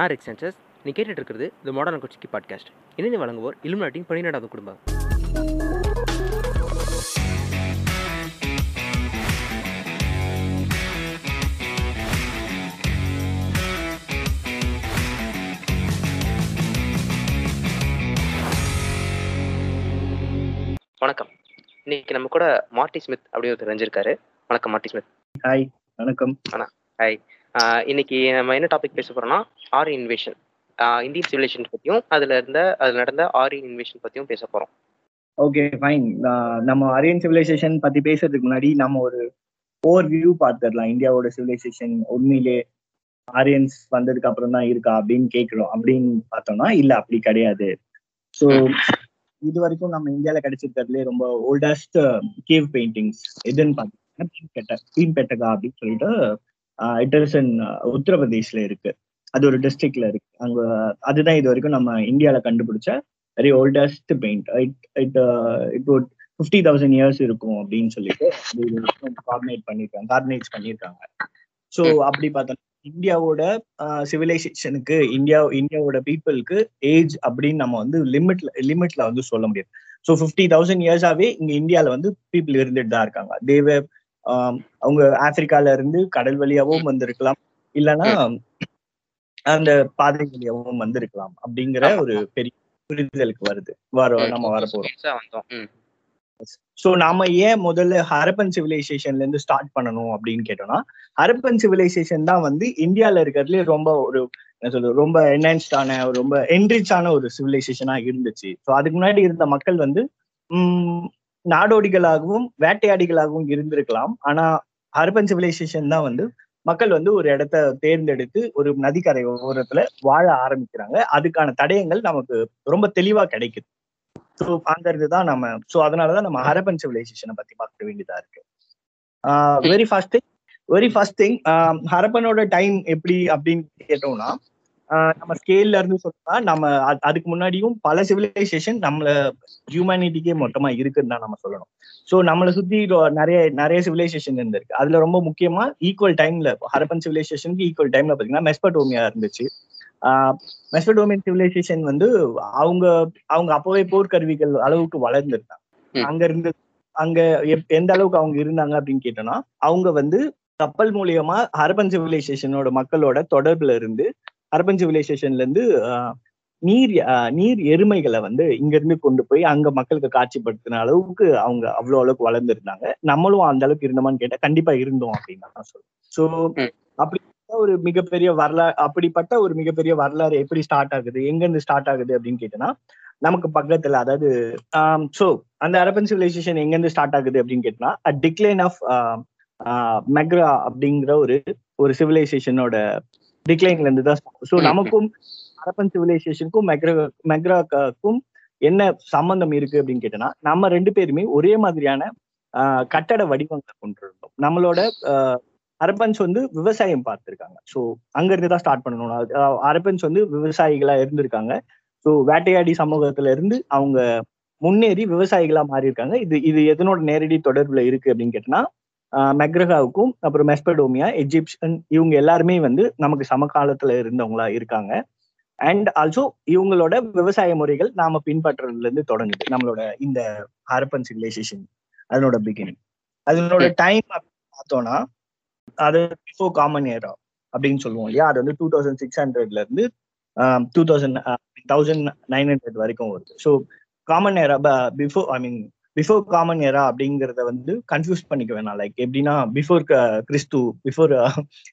நான் rig census நீ கேட்டுட்டு இருக்கிறது இந்த மாடர்ன் குச்சிக்கு பாட்காஸ்ட் இணைந்து வழங்குவோர் இலுமினாட்டின் பன்னிரெண்டாவது குடும்பம். வணக்கம். இன்னைக்கு நம்ம கூட மார்ட்டி ஸ்மித் அப்படின்னு ஒருத்தர் தெரிஞ்சிருக்காரு வணக்கம் மார்ட்டி ஸ்மித். ஹாய் வணக்கம். ஹாய் இன்னைக்கு நம்ம என்ன டாபிக் பேச போறோம்னா ஆரி இன்வேஷன் இந்தியன் சிவிலேஷன் பத்தியும் அதுல இருந்த அதுல நடந்த ஆரி இன்வேஷன் பத்தியும் பேச போறோம். ஓகே ஃபைன் நம்ம அரியன் சிவிலைசேஷன் பத்தி பேசுறதுக்கு முன்னாடி நம்ம ஒரு ஓவர் வியூ பார்த்துடலாம் இந்தியாவோட சிவிலைசேஷன் உண்மையிலே ஆரியன்ஸ் வந்ததுக்கு அப்புறம் தான் இருக்கா அப்படின்னு கேட்கிறோம் அப்படின்னு பார்த்தோம்னா இல்ல அப்படி கிடையாது. ஸோ இது வரைக்கும் நம்ம இந்தியாவில் கிடைச்சிருக்கிறதுலே ரொம்ப ஓல்டஸ்ட் கேவ் பெயிண்டிங்ஸ் எதுன்னு பார்த்தீங்கன்னா பீம் பெட்டகா அப்படின்னு சொல்லிட்டு இட் உத்தரப்பிரதேஷ்ல இருக்கு. அது ஒரு டிஸ்ட்ரிக்ட்ல இருக்கு. அங்க அதுதான் இது வரைக்கும் நம்ம இந்தியால கண்டுபிடிச்ச very oldest paint it it it fifty thousand years இருக்கும் அப்படின்னு சொல்லிட்டு கார்டினேட் பண்ணிருக்காங்க கார்டினேட்ஸ் பண்ணியிருக்காங்க ஸோ அப்படி பார்த்தோம்னா இந்தியாவோட சிவிலைசேஷனுக்கு இந்தியா இந்தியாவோட பீப்புளுக்கு ஏஜ் அப்படின்னு நம்ம வந்து லிமிட்ல லிமிட்ல வந்து சொல்ல முடியாது. ஸோ ஃபிஃப்டி தௌசண்ட் இயர்ஸாவே இங்க இந்தியால வந்து பீப்புள் இருந்துட்டு தான் இருக்காங்க. தேவர் அவங்க ஆப்பிரிக்கால இருந்து கடல் வழியாவும் வந்திருக்கலாம். இல்லைன்னா அந்த பாதை வழியாவும் வந்திருக்கலாம் அப்படிங்கிற ஒரு பெரிய புரிதலுக்கு வருது. வர நம்ம வர போறோம். சோ நாம ஏன் முதல்ல ஹரப்பன் சிவிலைசேஷன்ல இருந்து ஸ்டார்ட் பண்ணணும் அப்படின்னு கேட்டோம்னா ஹரப்பன் சிவிலைசேஷன் தான் வந்து இந்தியால இருக்கிறதுலே ரொம்ப ஒரு என்ன சொல்றது ரொம்ப என்ஹான்ஸ்டான ரொம்ப என்ரிச்சான ஒரு சிவிலைசேஷனா இருந்துச்சு. ஸோ அதுக்கு முன்னாடி இருந்த மக்கள் வந்து உம் நாடோடிகளாகவும் வேட்டையாடிகளாகவும் இருந்திருக்கலாம். ஆனா ஹரப்பன் சிவிலைசேஷன் தான் வந்து மக்கள் வந்து ஒரு இடத்த தேர்ந்தெடுத்து ஒரு நதிக்கரை ஓரத்துல வாழ ஆரம்பிக்கிறாங்க. அதுக்கான தடயங்கள் நமக்கு ரொம்ப தெளிவா கிடைக்குது. ஸோ அந்த தான் நம்ம ஸோ அதனாலதான் நம்ம ஹரப்பன் சிவிலைசேஷனை பத்தி பார்க்க வேண்டியதா இருக்கு. Very first thing very first thing ஹரப்பனோட time எப்படி அப்படின்னு கேட்டோம்னா நம்ம ஸ்கேல்ல இருந்து சொன்னா நம்ம அதுக்கு முன்னாடியும் பல சிவிலைசேஷன் நம்மள ஹியூமனிட்டிக்கே மொத்தமா இருக்குன்னு தான் நம்ம சொல்லணும். ஸோ நம்மளை சுத்தி நிறைய நிறைய சிவிலைசேஷன் இருந்திருக்கு. அதுல ரொம்ப முக்கியமா ஈக்குவல் டைம்ல ஹரப்பன் சிவிலைசேஷனுக்கு ஈக்குவல் டைம்ல பாத்தீங்கன்னா மெஸ்படோமியா இருந்துச்சு. மெஸ்படோமியன் சிவிலைசேஷன் வந்து அவங்க அவங்க அப்பவே போர்க்கருவிகள் அளவுக்கு வளர்ந்துருந்தாங்க. அங்க இருந்து அங்க எந்த அளவுக்கு அவங்க இருந்தாங்க அப்படின்னு கேட்டோம்னா அவங்க வந்து கப்பல் மூலியமா ஹரப்பன் சிவிலைசேஷனோட மக்களோட தொடர்புல இருந்து ஹரப்பன் சிவிலைசேஷன்ல இருந்து நீர் நீர் எருமைகளை வந்து இங்க இருந்து கொண்டு போய் அங்க மக்களுக்கு காட்சிப்படுத்தின அளவுக்கு அவங்க அவ்வளவு அளவுக்கு வளர்ந்துருந்தாங்க. நம்மளும் அந்த அளவுக்கு இருந்தோமான்னு கேட்டா கண்டிப்பா இருந்தோம் அப்படின்னு நான் சொல்றேன். ஸோ அப்படி ஒரு மிகப்பெரிய வரலாறு அப்படிப்பட்ட ஒரு மிகப்பெரிய வரலாறு எப்படி ஸ்டார்ட் ஆகுது எங்க இருந்து ஸ்டார்ட் ஆகுது அப்படின்னு கேட்டோம்னா நமக்கு பக்கத்துல அதாவது சோ அந்த அரபன் சிவிலைசேஷன் எங்க இருந்து ஸ்டார்ட் ஆகுது அப்படின்னு கேட்டோம்னா டிக்ளைன் ஆஃப் மெக்ரா அப்படிங்கிற ஒரு ஒரு சிவிலைசேஷனோட டிக்ளைன்ல இருந்து தான் ஸோ நமக்கும் அரபன் சிவிலைசேஷனுக்கும் மெக்ரா மெக்ராக்கும் என்ன சம்பந்தம் இருக்கு அப்படின்னு கேட்டோம்னா நம்ம ரெண்டு பேருமே ஒரே மாதிரியான கட்டட வடிவங்களை கொண்டிருந்தோம். நம்மளோட அரபன்ஸ் வந்து விவசாயம் பார்த்துருக்காங்க. ஸோ அங்க இருந்து தான் ஸ்டார்ட் பண்ணணும். அரபன்ஸ் வந்து விவசாயிகளா இருந்திருக்காங்க. ஸோ வேட்டையாடி சமூகத்துல இருந்து அவங்க முன்னேறி விவசாயிகளா மாறி இருக்காங்க இது இது எதனோட நேரடி தொடர்புல இருக்கு அப்படின்னு கேட்டோம்னா மெக்ரகாவுக்கும் அப்புறம் மெஸ்படோமியா எஜிப்ஷன் இவங்க எல்லாருமே வந்து நமக்கு சமகாலத்துல இருந்தவங்களா இருக்காங்க. அண்ட் ஆல்சோ இவங்களோட விவசாய முறைகள் நாம பின்பற்றுறதுல இருந்து தொடங்குது. நம்மளோட இந்த ஹரப்பன் சிவிலைசேஷன் அதனோட பிகினிங் அதனோட டைம் பார்த்தோம்னா அது பிஃபோர் காமன் ஏரா அப்படின்னு சொல்லுவோம் இல்லையா? அது வந்து டூ தௌசண்ட் சிக்ஸ் ஹண்ட்ரட்ல இருந்து two thousand thousand nine hundred வரைக்கும் வருது. So common era before I mean before common era அப்படிங்கறத வந்து கன்ஃபியூஸ் பண்ணிக்க வேணாம் லைக் எப்படின்னா பிஃபோர் கிறிஸ்து பிஃபோர்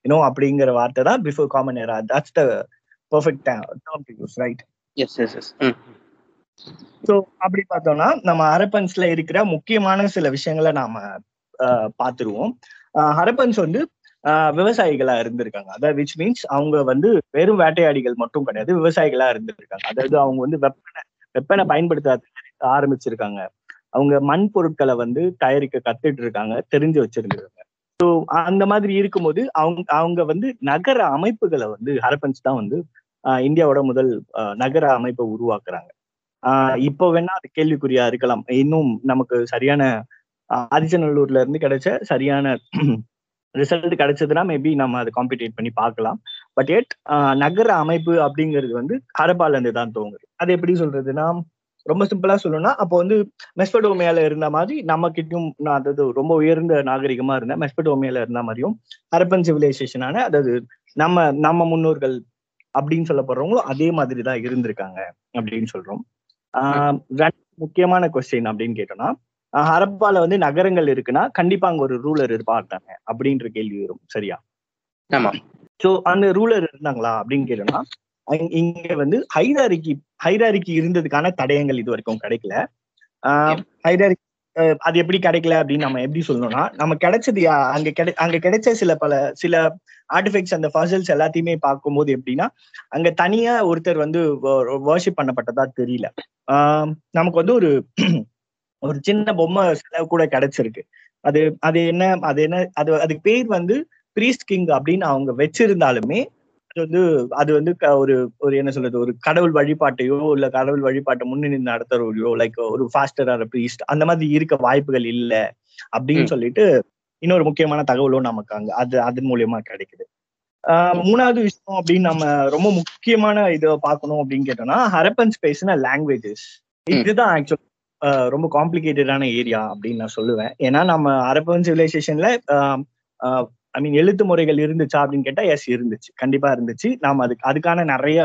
யூனோ அப்படிங்கிற வார்த்தை தான் before common era that's the perfect term to use right yes yes yes so அப்படி பார்த்தோம்னா நம்ம ஹரப்பன்ஸ்ல இருக்கிற முக்கியமான சில விஷயங்களை நாம பார்த்துருவோம். ஹரப்பன்ஸ் வந்து விவசாயிகளா இருந்திருக்காங்க. அதாவது விச் மீன்ஸ் அவங்க வந்து வெறும் வேட்டையாடிகள் மட்டும் கிடையாது விவசாயிகளா இருந்திருக்காங்க. அதாவது அவங்க வந்து வெப்பனை வெப்பனை பயன்படுத்த ஆரம்பிச்சிருக்காங்க. அவங்க மண் பொருட்களை வந்து தயாரிக்க கத்துட்டு இருக்காங்க தெரிஞ்சு வச்சிருந்திருக்காங்க ஸோ அந்த மாதிரி இருக்கும்போது அவங்க அவங்க வந்து நகர அமைப்புகளை வந்து ஹரப்பன்ஸ் தான் வந்து ஆஹ், இந்தியாவோட முதல் நகர அமைப்பை உருவாக்குறாங்க. ஆஹ் இப்போ வேணா அது கேள்விக்குறியா இருக்கலாம். இன்னும் நமக்கு சரியான ஆஹ் ஆதிச்சநல்லூர்ல இருந்து கிடைச்ச சரியான ரிசல்ட் கிடைச்சதுன்னா மேபி நம்ம அதை காம்படிட் பண்ணி பார்க்கலாம். பட் எட் நகர அமைப்பு அப்படிங்கிறது வந்து ஹரபால இருந்து தான் தோங்குது அது எப்படி சொல்றதுன்னா ரொம்ப சிம்பிளா சொல்லணும்னா அப்போ வந்து மெஸ்படோமியால இருந்த மாதிரி நம்ம கிட்டயும் நான் அதாவது ரொம்ப உயர்ந்த நாகரிகமா இருந்த மெஸ்படோமியால இருந்த மாதிரியும் ஹரப்பன் சிவிலைசேஷனான அதாவது நம்ம நம்ம முன்னோர்கள் அப்படின்னு சொல்லப்படுறவங்களும் அதே மாதிரி தான் இருந்திருக்காங்க அப்படின்னு சொல்றோம். முக்கியமான கொஸ்டின் அப்படின்னு கேட்டோம்னா ஹரப்பால வந்து நகரங்கள் இருக்குன்னா கண்டிப்பா அங்க ஒரு ரூலர் இருப்பாட்டாங்க அப்படின்ற கேள்வி வரும். சரியா? ஆமா. சோ அந்த ரூலர் இருந்தாங்களா அப்படின்னு கேட்டோம்னா இங்க வந்து ஹைராரிக்கி ஹைராரிக்கி இருந்ததுக்கான தடயங்கள் இது வரைக்கும் கிடைக்கல. ஹைராரிக்கி அது எப்படி கிடைக்கல அப்படின்னு நம்ம எப்படி சொல்லணும்னா நம்ம கிடைச்சது யா- அங்க கிடை அங்க கிடைச்ச சில பல சில ஆர்டிஃபெக்ட்ஸ் அந்த ஃபசல்ஸ் எல்லாத்தையுமே பார்க்கும்போது எப்படின்னா அங்க தனியா ஒருத்தர் வந்து வர்ஷிப் பண்ணப்பட்டதா தெரியல. நமக்கு வந்து ஒரு ஒரு சின்ன பொம்மை சிலை கூட கிடைச்சிருக்கு. அது அது என்ன அது என்ன அது அதுக்கு பேர் வந்து பிரீஸ்ட் கிங் அப்படின்னு அவங்க வச்சிருந்தாலுமே வந்து அது வந்து ஒரு ஒரு என்ன சொல்றது ஒரு கடவுள் வழிபாட்டையோ இல்ல கடவுள் வழிபாட்டை முன்னணி நடத்துறவையோ லைக் ஒரு ஃபாஸ்டர் பிரீஸ்ட் அந்த மாதிரி இருக்க வாய்ப்புகள் இல்ல அப்படின்னு. சொல்லிட்டு இன்னொரு முக்கியமான தகவலும் நமக்கு அங்க அது அதன் மூலியமா கிடைக்குது மூணாவது விஷயம் அப்படின்னு நம்ம ரொம்ப முக்கியமான இதை பார்க்கணும் அப்படின்னு கேட்டோம்னா ஹரப்பன் ஸ்பேஸ்னா லாங்குவேஜஸ். இதுதான் ஆக்சுவல் ரொம்ப காம்ப்ளிகேட்டடான ஏரியா அப்படின்னு நான் சொல்லுவேன் ஏன்னா நம்ம ஹரப்பன் சிவிலைசேஷன்ல ஐ மீன் எழுத்து முறைகள் இருந்துச்சா அப்படின்னு கேட்டா எஸ் இருந்துச்சு. கண்டிப்பா இருந்துச்சு. நாம அதுக்கு அதுக்கான நிறைய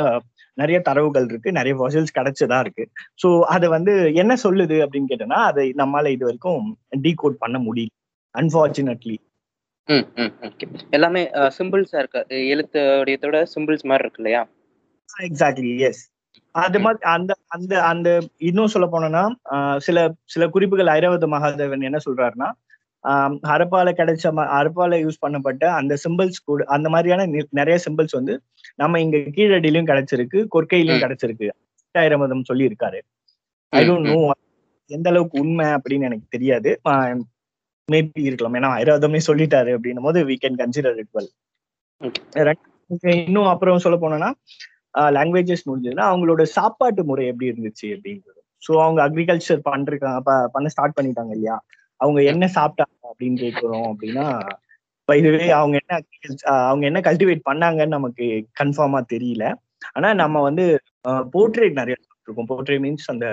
நிறைய தரவுகள் இருக்கு. நிறைய ஃபசில்ஸ் கிடைச்சதா இருக்கு. ஸோ அதை வந்து என்ன சொல்லுது அப்படின்னு கேட்டோம்னா அதை நம்மளால இது வரைக்கும் டீகோட் பண்ண முடியல. அன்பார்ச்சுனேட்லி எல்லாமே சிம்பிள்ஸா இருக்கு. எழுத்து வடிவத்தோட சிம்பிள்ஸ் மாதிரி இருக்கு இல்லையா? எக்ஸாக்ட்லி எஸ் அது மாதிரி அந்த அந்த அந்த இன்னும் சொல்ல போனோம்னா சில சில குறிப்புகள் ஐராவத மகாதேவன் என்ன சொல்றாருன்னா ஹரப்பால கிடைச்ச ஹரப்பால யூஸ் பண்ணப்பட்ட அந்த சிம்பிள்ஸ் கூட அந்த மாதிரியான நிறைய சிம்பிள்ஸ் வந்து நம்ம இங்க கீழடியிலயும் கிடைச்சிருக்கு கொற்கையிலயும் ம். கிடைச்சிருக்கு. ஐராவதம் சொல்லி இருக்காரு ஐ டோன்ட் நோ எந்த அளவுக்கு உண்மை அப்படின்னு எனக்கு தெரியாது. மேபி இருக்கலாம். ஏன்னா ஐராவதமே சொல்லிட்டாரு அப்படின்னும் போது we can consider it well. இன்னும் அப்புறம் சொல்ல போனோம்னா லாங்குவேஜஸ் முடிஞ்சதுன்னா அவங்களோட சாப்பாட்டு முறை எப்படி இருந்துச்சு அப்படின்றது ஸோ அவங்க அக்ரிகல்ச்சர் பண்றாங்க ப- பண்ண ஸ்டார்ட் பண்ணிட்டாங்க இல்லையா? அவங்க என்ன சாப்பிட்டாங்க அப்படின்னு கேட்கிறோம் அப்படின்னா by அவங்க என்ன அவங்க என்ன கல்டிவேட் பண்ணாங்கன்னு நமக்கு கன்ஃபார்மா தெரியல. ஆனா நம்ம வந்து போர்ட்ரேட் நிறைய சாப்பிட்ருக்கோம் போர்ட்ரேட் மீன்ஸ் அந்த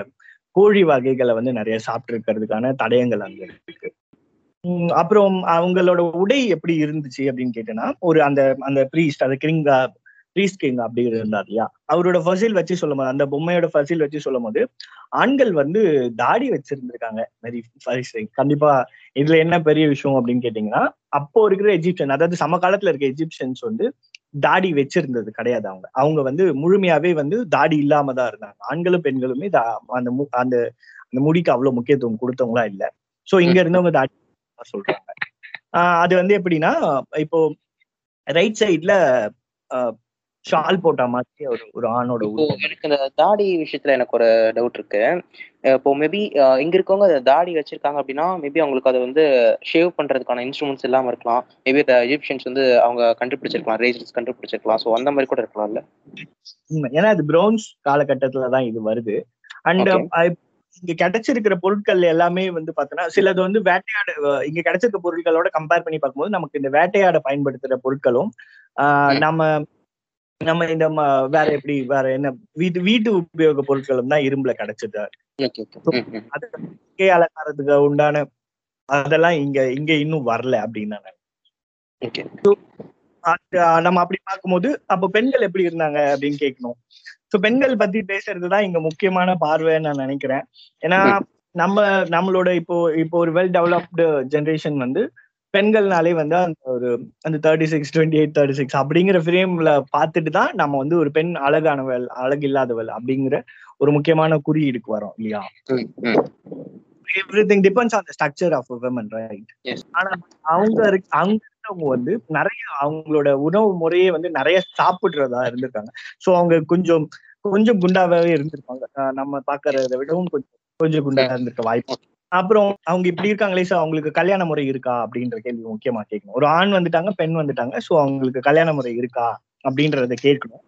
கோழி வகைகளை வந்து நிறைய சாப்பிட்டுருக்கிறதுக்கான தடயங்கள் அங்க இருக்கு. அப்புறம் அவங்களோட உடை எப்படி இருந்துச்சு அப்படின்னு கேட்டேன்னா ஒரு அந்த அந்த ப்ரீஸ்ட் அந்த கிரிங்கா ப்ரீஸ்ட் கிங் அப்படி இருந்தார் இல்லையா? அவரோட ஃபசில் வச்சு சொல்லும் போது அந்த பொம்மையோட ஃபசில் வச்சு சொல்லும் போது ஆண்கள் வந்து தாடி வச்சிருந்திருக்காங்க வெரி கண்டிப்பா இதுல என்ன பெரிய விஷயம் அப்படின்னு கேட்டீங்கன்னா அப்போ இருக்கிற எஜிப்சியன் அதாவது சமகாலத்துல இருக்க எஜிப்சியன்ஸ் வந்து தாடி வச்சிருந்தது கிடையாது அவங்க. அவங்க வந்து முழுமையாவே வந்து தாடி இல்லாம தான் இருந்தாங்க. ஆண்களும் பெண்களுமே அந்த அந்த அந்த முடிக்கு அவ்வளவு முக்கியத்துவம் கொடுத்தவங்களா இல்ல. சோ இங்க இருந்தவங்க தாடி சொல்றாங்க. ஆஹ் அது வந்து எப்படின்னா இப்போ ரைட் சைட்ல ஷால் போட்ட மாதிரி ஒரு ஒரு ஆணோட எனக்கு இந்த தாடி விஷயத்துல எனக்கு ஒரு டவுட் இருக்கு இப்போ மேபி இங்க இருக்கவங்க அந்த தாடி வச்சிருக்காங்க அப்படின்னா மேபி அவங்களுக்கு அதை வந்து ஷேவ் பண்றதுக்கான இன்ஸ்ட்ருமெண்ட்ஸ் இல்லாம இருக்கலாம் மேபி இந்த எஜிப்ஷியன்ஸ் வந்து அவங்க கண்டுபிடிச்சிருக்கலாம் ரேசர்ஸ் கண்டுபிடிச்சிருக்கலாம் ஸோ அந்த மாதிரி கூட இருக்கலாம்ல உண்மை. ஏன்னா அது பிரவுன்ஸ் காலகட்டத்துல தான் இது வருது அண்ட். இங்க கிடைச்சிருக்கிற பொருட்கள் எல்லாமே வந்து பாத்தோம்னா சிலது வந்து வேட்டையாட இங்க கிடைச்சிருக்க பொருட்களோட கம்பேர் பண்ணி பார்க்கும்போது நமக்கு இந்த வேட்டையாட பயன்படுத்துற பொருட்களும். நம்ம நம்ம இந்த வேற எப்படி வேற என்ன வீட்டு வீட்டு உபயோக பொருட்களும் தான் இரும்புல கிடைச்சது இயற்கை அலங்காரத்துக்கு உண்டான அதெல்லாம் இங்க இங்க இன்னும் வரல அப்படின்னு நம்ம அப்படி பார்க்கும்போது அப்போ பெண்கள் எப்படி இருந்தாங்க அப்படின்னு கேட்கணும் ஸோ பெண்கள் பத்தி பேசுறதுதான் இங்க முக்கியமான பார்வைன்னு நான் நினைக்கிறேன். ஏன்னா நம்ம நம்மளோட இப்போ இப்போ ஒரு வெல் டெவலப்டு ஜென்ரேஷன் வந்து பெண்கள்னாலே வந்து அந்த ஒரு அந்த thirty six twenty eight thirty six அப்படிங்கிற ஃப்ரேம்ல பார்த்துட்டு தான் நம்ம வந்து ஒரு பெண் அழகானவள் அழகு இல்லாதவள் அப்படிங்கிற ஒரு முக்கியமான குறியீடுக்கு வரோம் இல்லையா? Everything depends on the structure of women right Yes. ஆனா அவங்க அங்க இருக்கவங்க வந்து நிறைய அவங்களோட உணவு முறையே வந்து நிறைய சாப்பிடுறதா இருந்திருக்காங்க. சோ அவங்க கொஞ்சம் கொஞ்சம் குண்டாவே இருந்திருப்பாங்க. நம்ம பாக்குறத விடவும் கொஞ்சம் கொஞ்சம் குண்டா இருந்திருக்க வாய்ப்பு. அப்புறம் அவங்க இப்படி இருக்காங்களே சோ அவங்களுக்கு கல்யாண முறை இருக்கா அப்படின்ற கேள்வி முக்கியமா கேட்கணும். ஒரு ஆண் வந்துட்டாங்க பெண் வந்துட்டாங்க சோ அவங்களுக்கு கல்யாண முறை இருக்கா அப்படின்றத கேட்கணும்.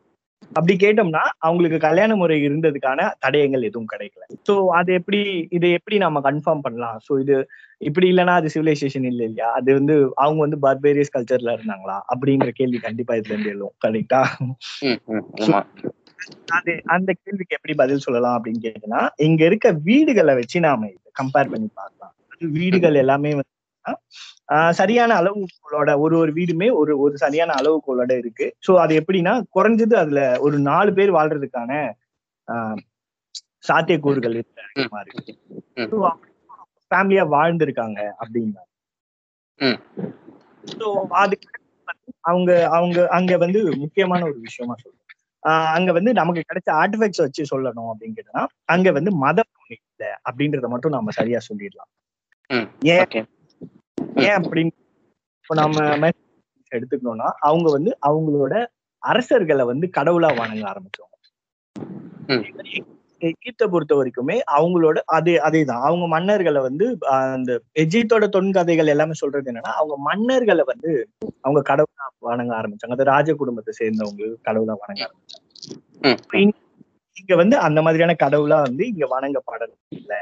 அப்படி கேட்டோம்னா அவங்களுக்கு கல்யாண முறை இருந்ததுக்கான தடயங்கள் எதுவும் கிடைக்கல. சோ அது எப்படி இதை எப்படி நம்ம கன்ஃபார்ம் பண்ணலாம்? சோ இது இப்படி இல்லைன்னா அது சிவிலைசேஷன் இல்ல இல்லையா? அது வந்து அவங்க வந்து பர்பேரியஸ் கல்ச்சர்ல இருந்தாங்களா? அப்படின்ற கேள்வி கண்டிப்பா இதுல இருந்து எழும். கரெக்டா அது அந்த கேள்விக்கு எப்படி பதில் சொல்லலாம் அப்படின்னு கேட்டீங்கன்னா இங்க இருக்க வீடுகளை வச்சு நாம கம்பேர் பண்ணி பார்க்கலாம். வீடுகள் எல்லாமே வந்து சரியான அளவுகளோட ஒரு ஒரு வீடுமே ஒரு ஒரு சரியான அளவுகளோட இருக்கு. சோ அது எப்படின்னா குறைஞ்சது அதுல ஒரு நாலு பேர் வாழ்றதுக்கான சாத்தியக்கூறுகள் இருக்கு அதிகமா இருக்கு. ஃபேமிலியா வாழ்ந்திருக்காங்க அப்படின்னா. ஸோ அதுக்கு அவங்க அவங்க அங்க வந்து முக்கியமான ஒரு விஷயமா சொல்றேன். அங்க வந்து நமக்கு கிடைச்ச ஆர்டிஃபெக்ட்ஸ் வச்சு சொல்லணும் அப்படின்னு கேட்டா அங்க வந்து ஒண்ணு இல்லை அப்படின்றத மட்டும் நம்ம சரியா சொல்லிடலாம். ஏன் ஏன் அப்படின்னு இப்போ நம்ம எடுத்துக்கணும்னா அவங்க வந்து அவங்களோட அரசர்களை வந்து கடவுளா வணங்க ஆரம்பிச்சவங்க. எகிப்தை பொறுத்த வரைக்குமே அவங்களோட அதே அதேதான். அவங்க மன்னர்களை வந்து அந்த எஜிப்தோட தொன்கதைகள் எல்லாமே சொல்றது என்னன்னா அவங்க மன்னர்களை வந்து அவங்க கடவுளா வணங்க ஆரம்பிச்சாங்க. அது ராஜ குடும்பத்தை சேர்ந்தவங்க கடவுளா வணங்க ஆரம்பிச்சாங்க. இங்க- வந்து அந்த மாதிரியான கடவுளா வந்து இங்க வணங்கப்படல. இல்ல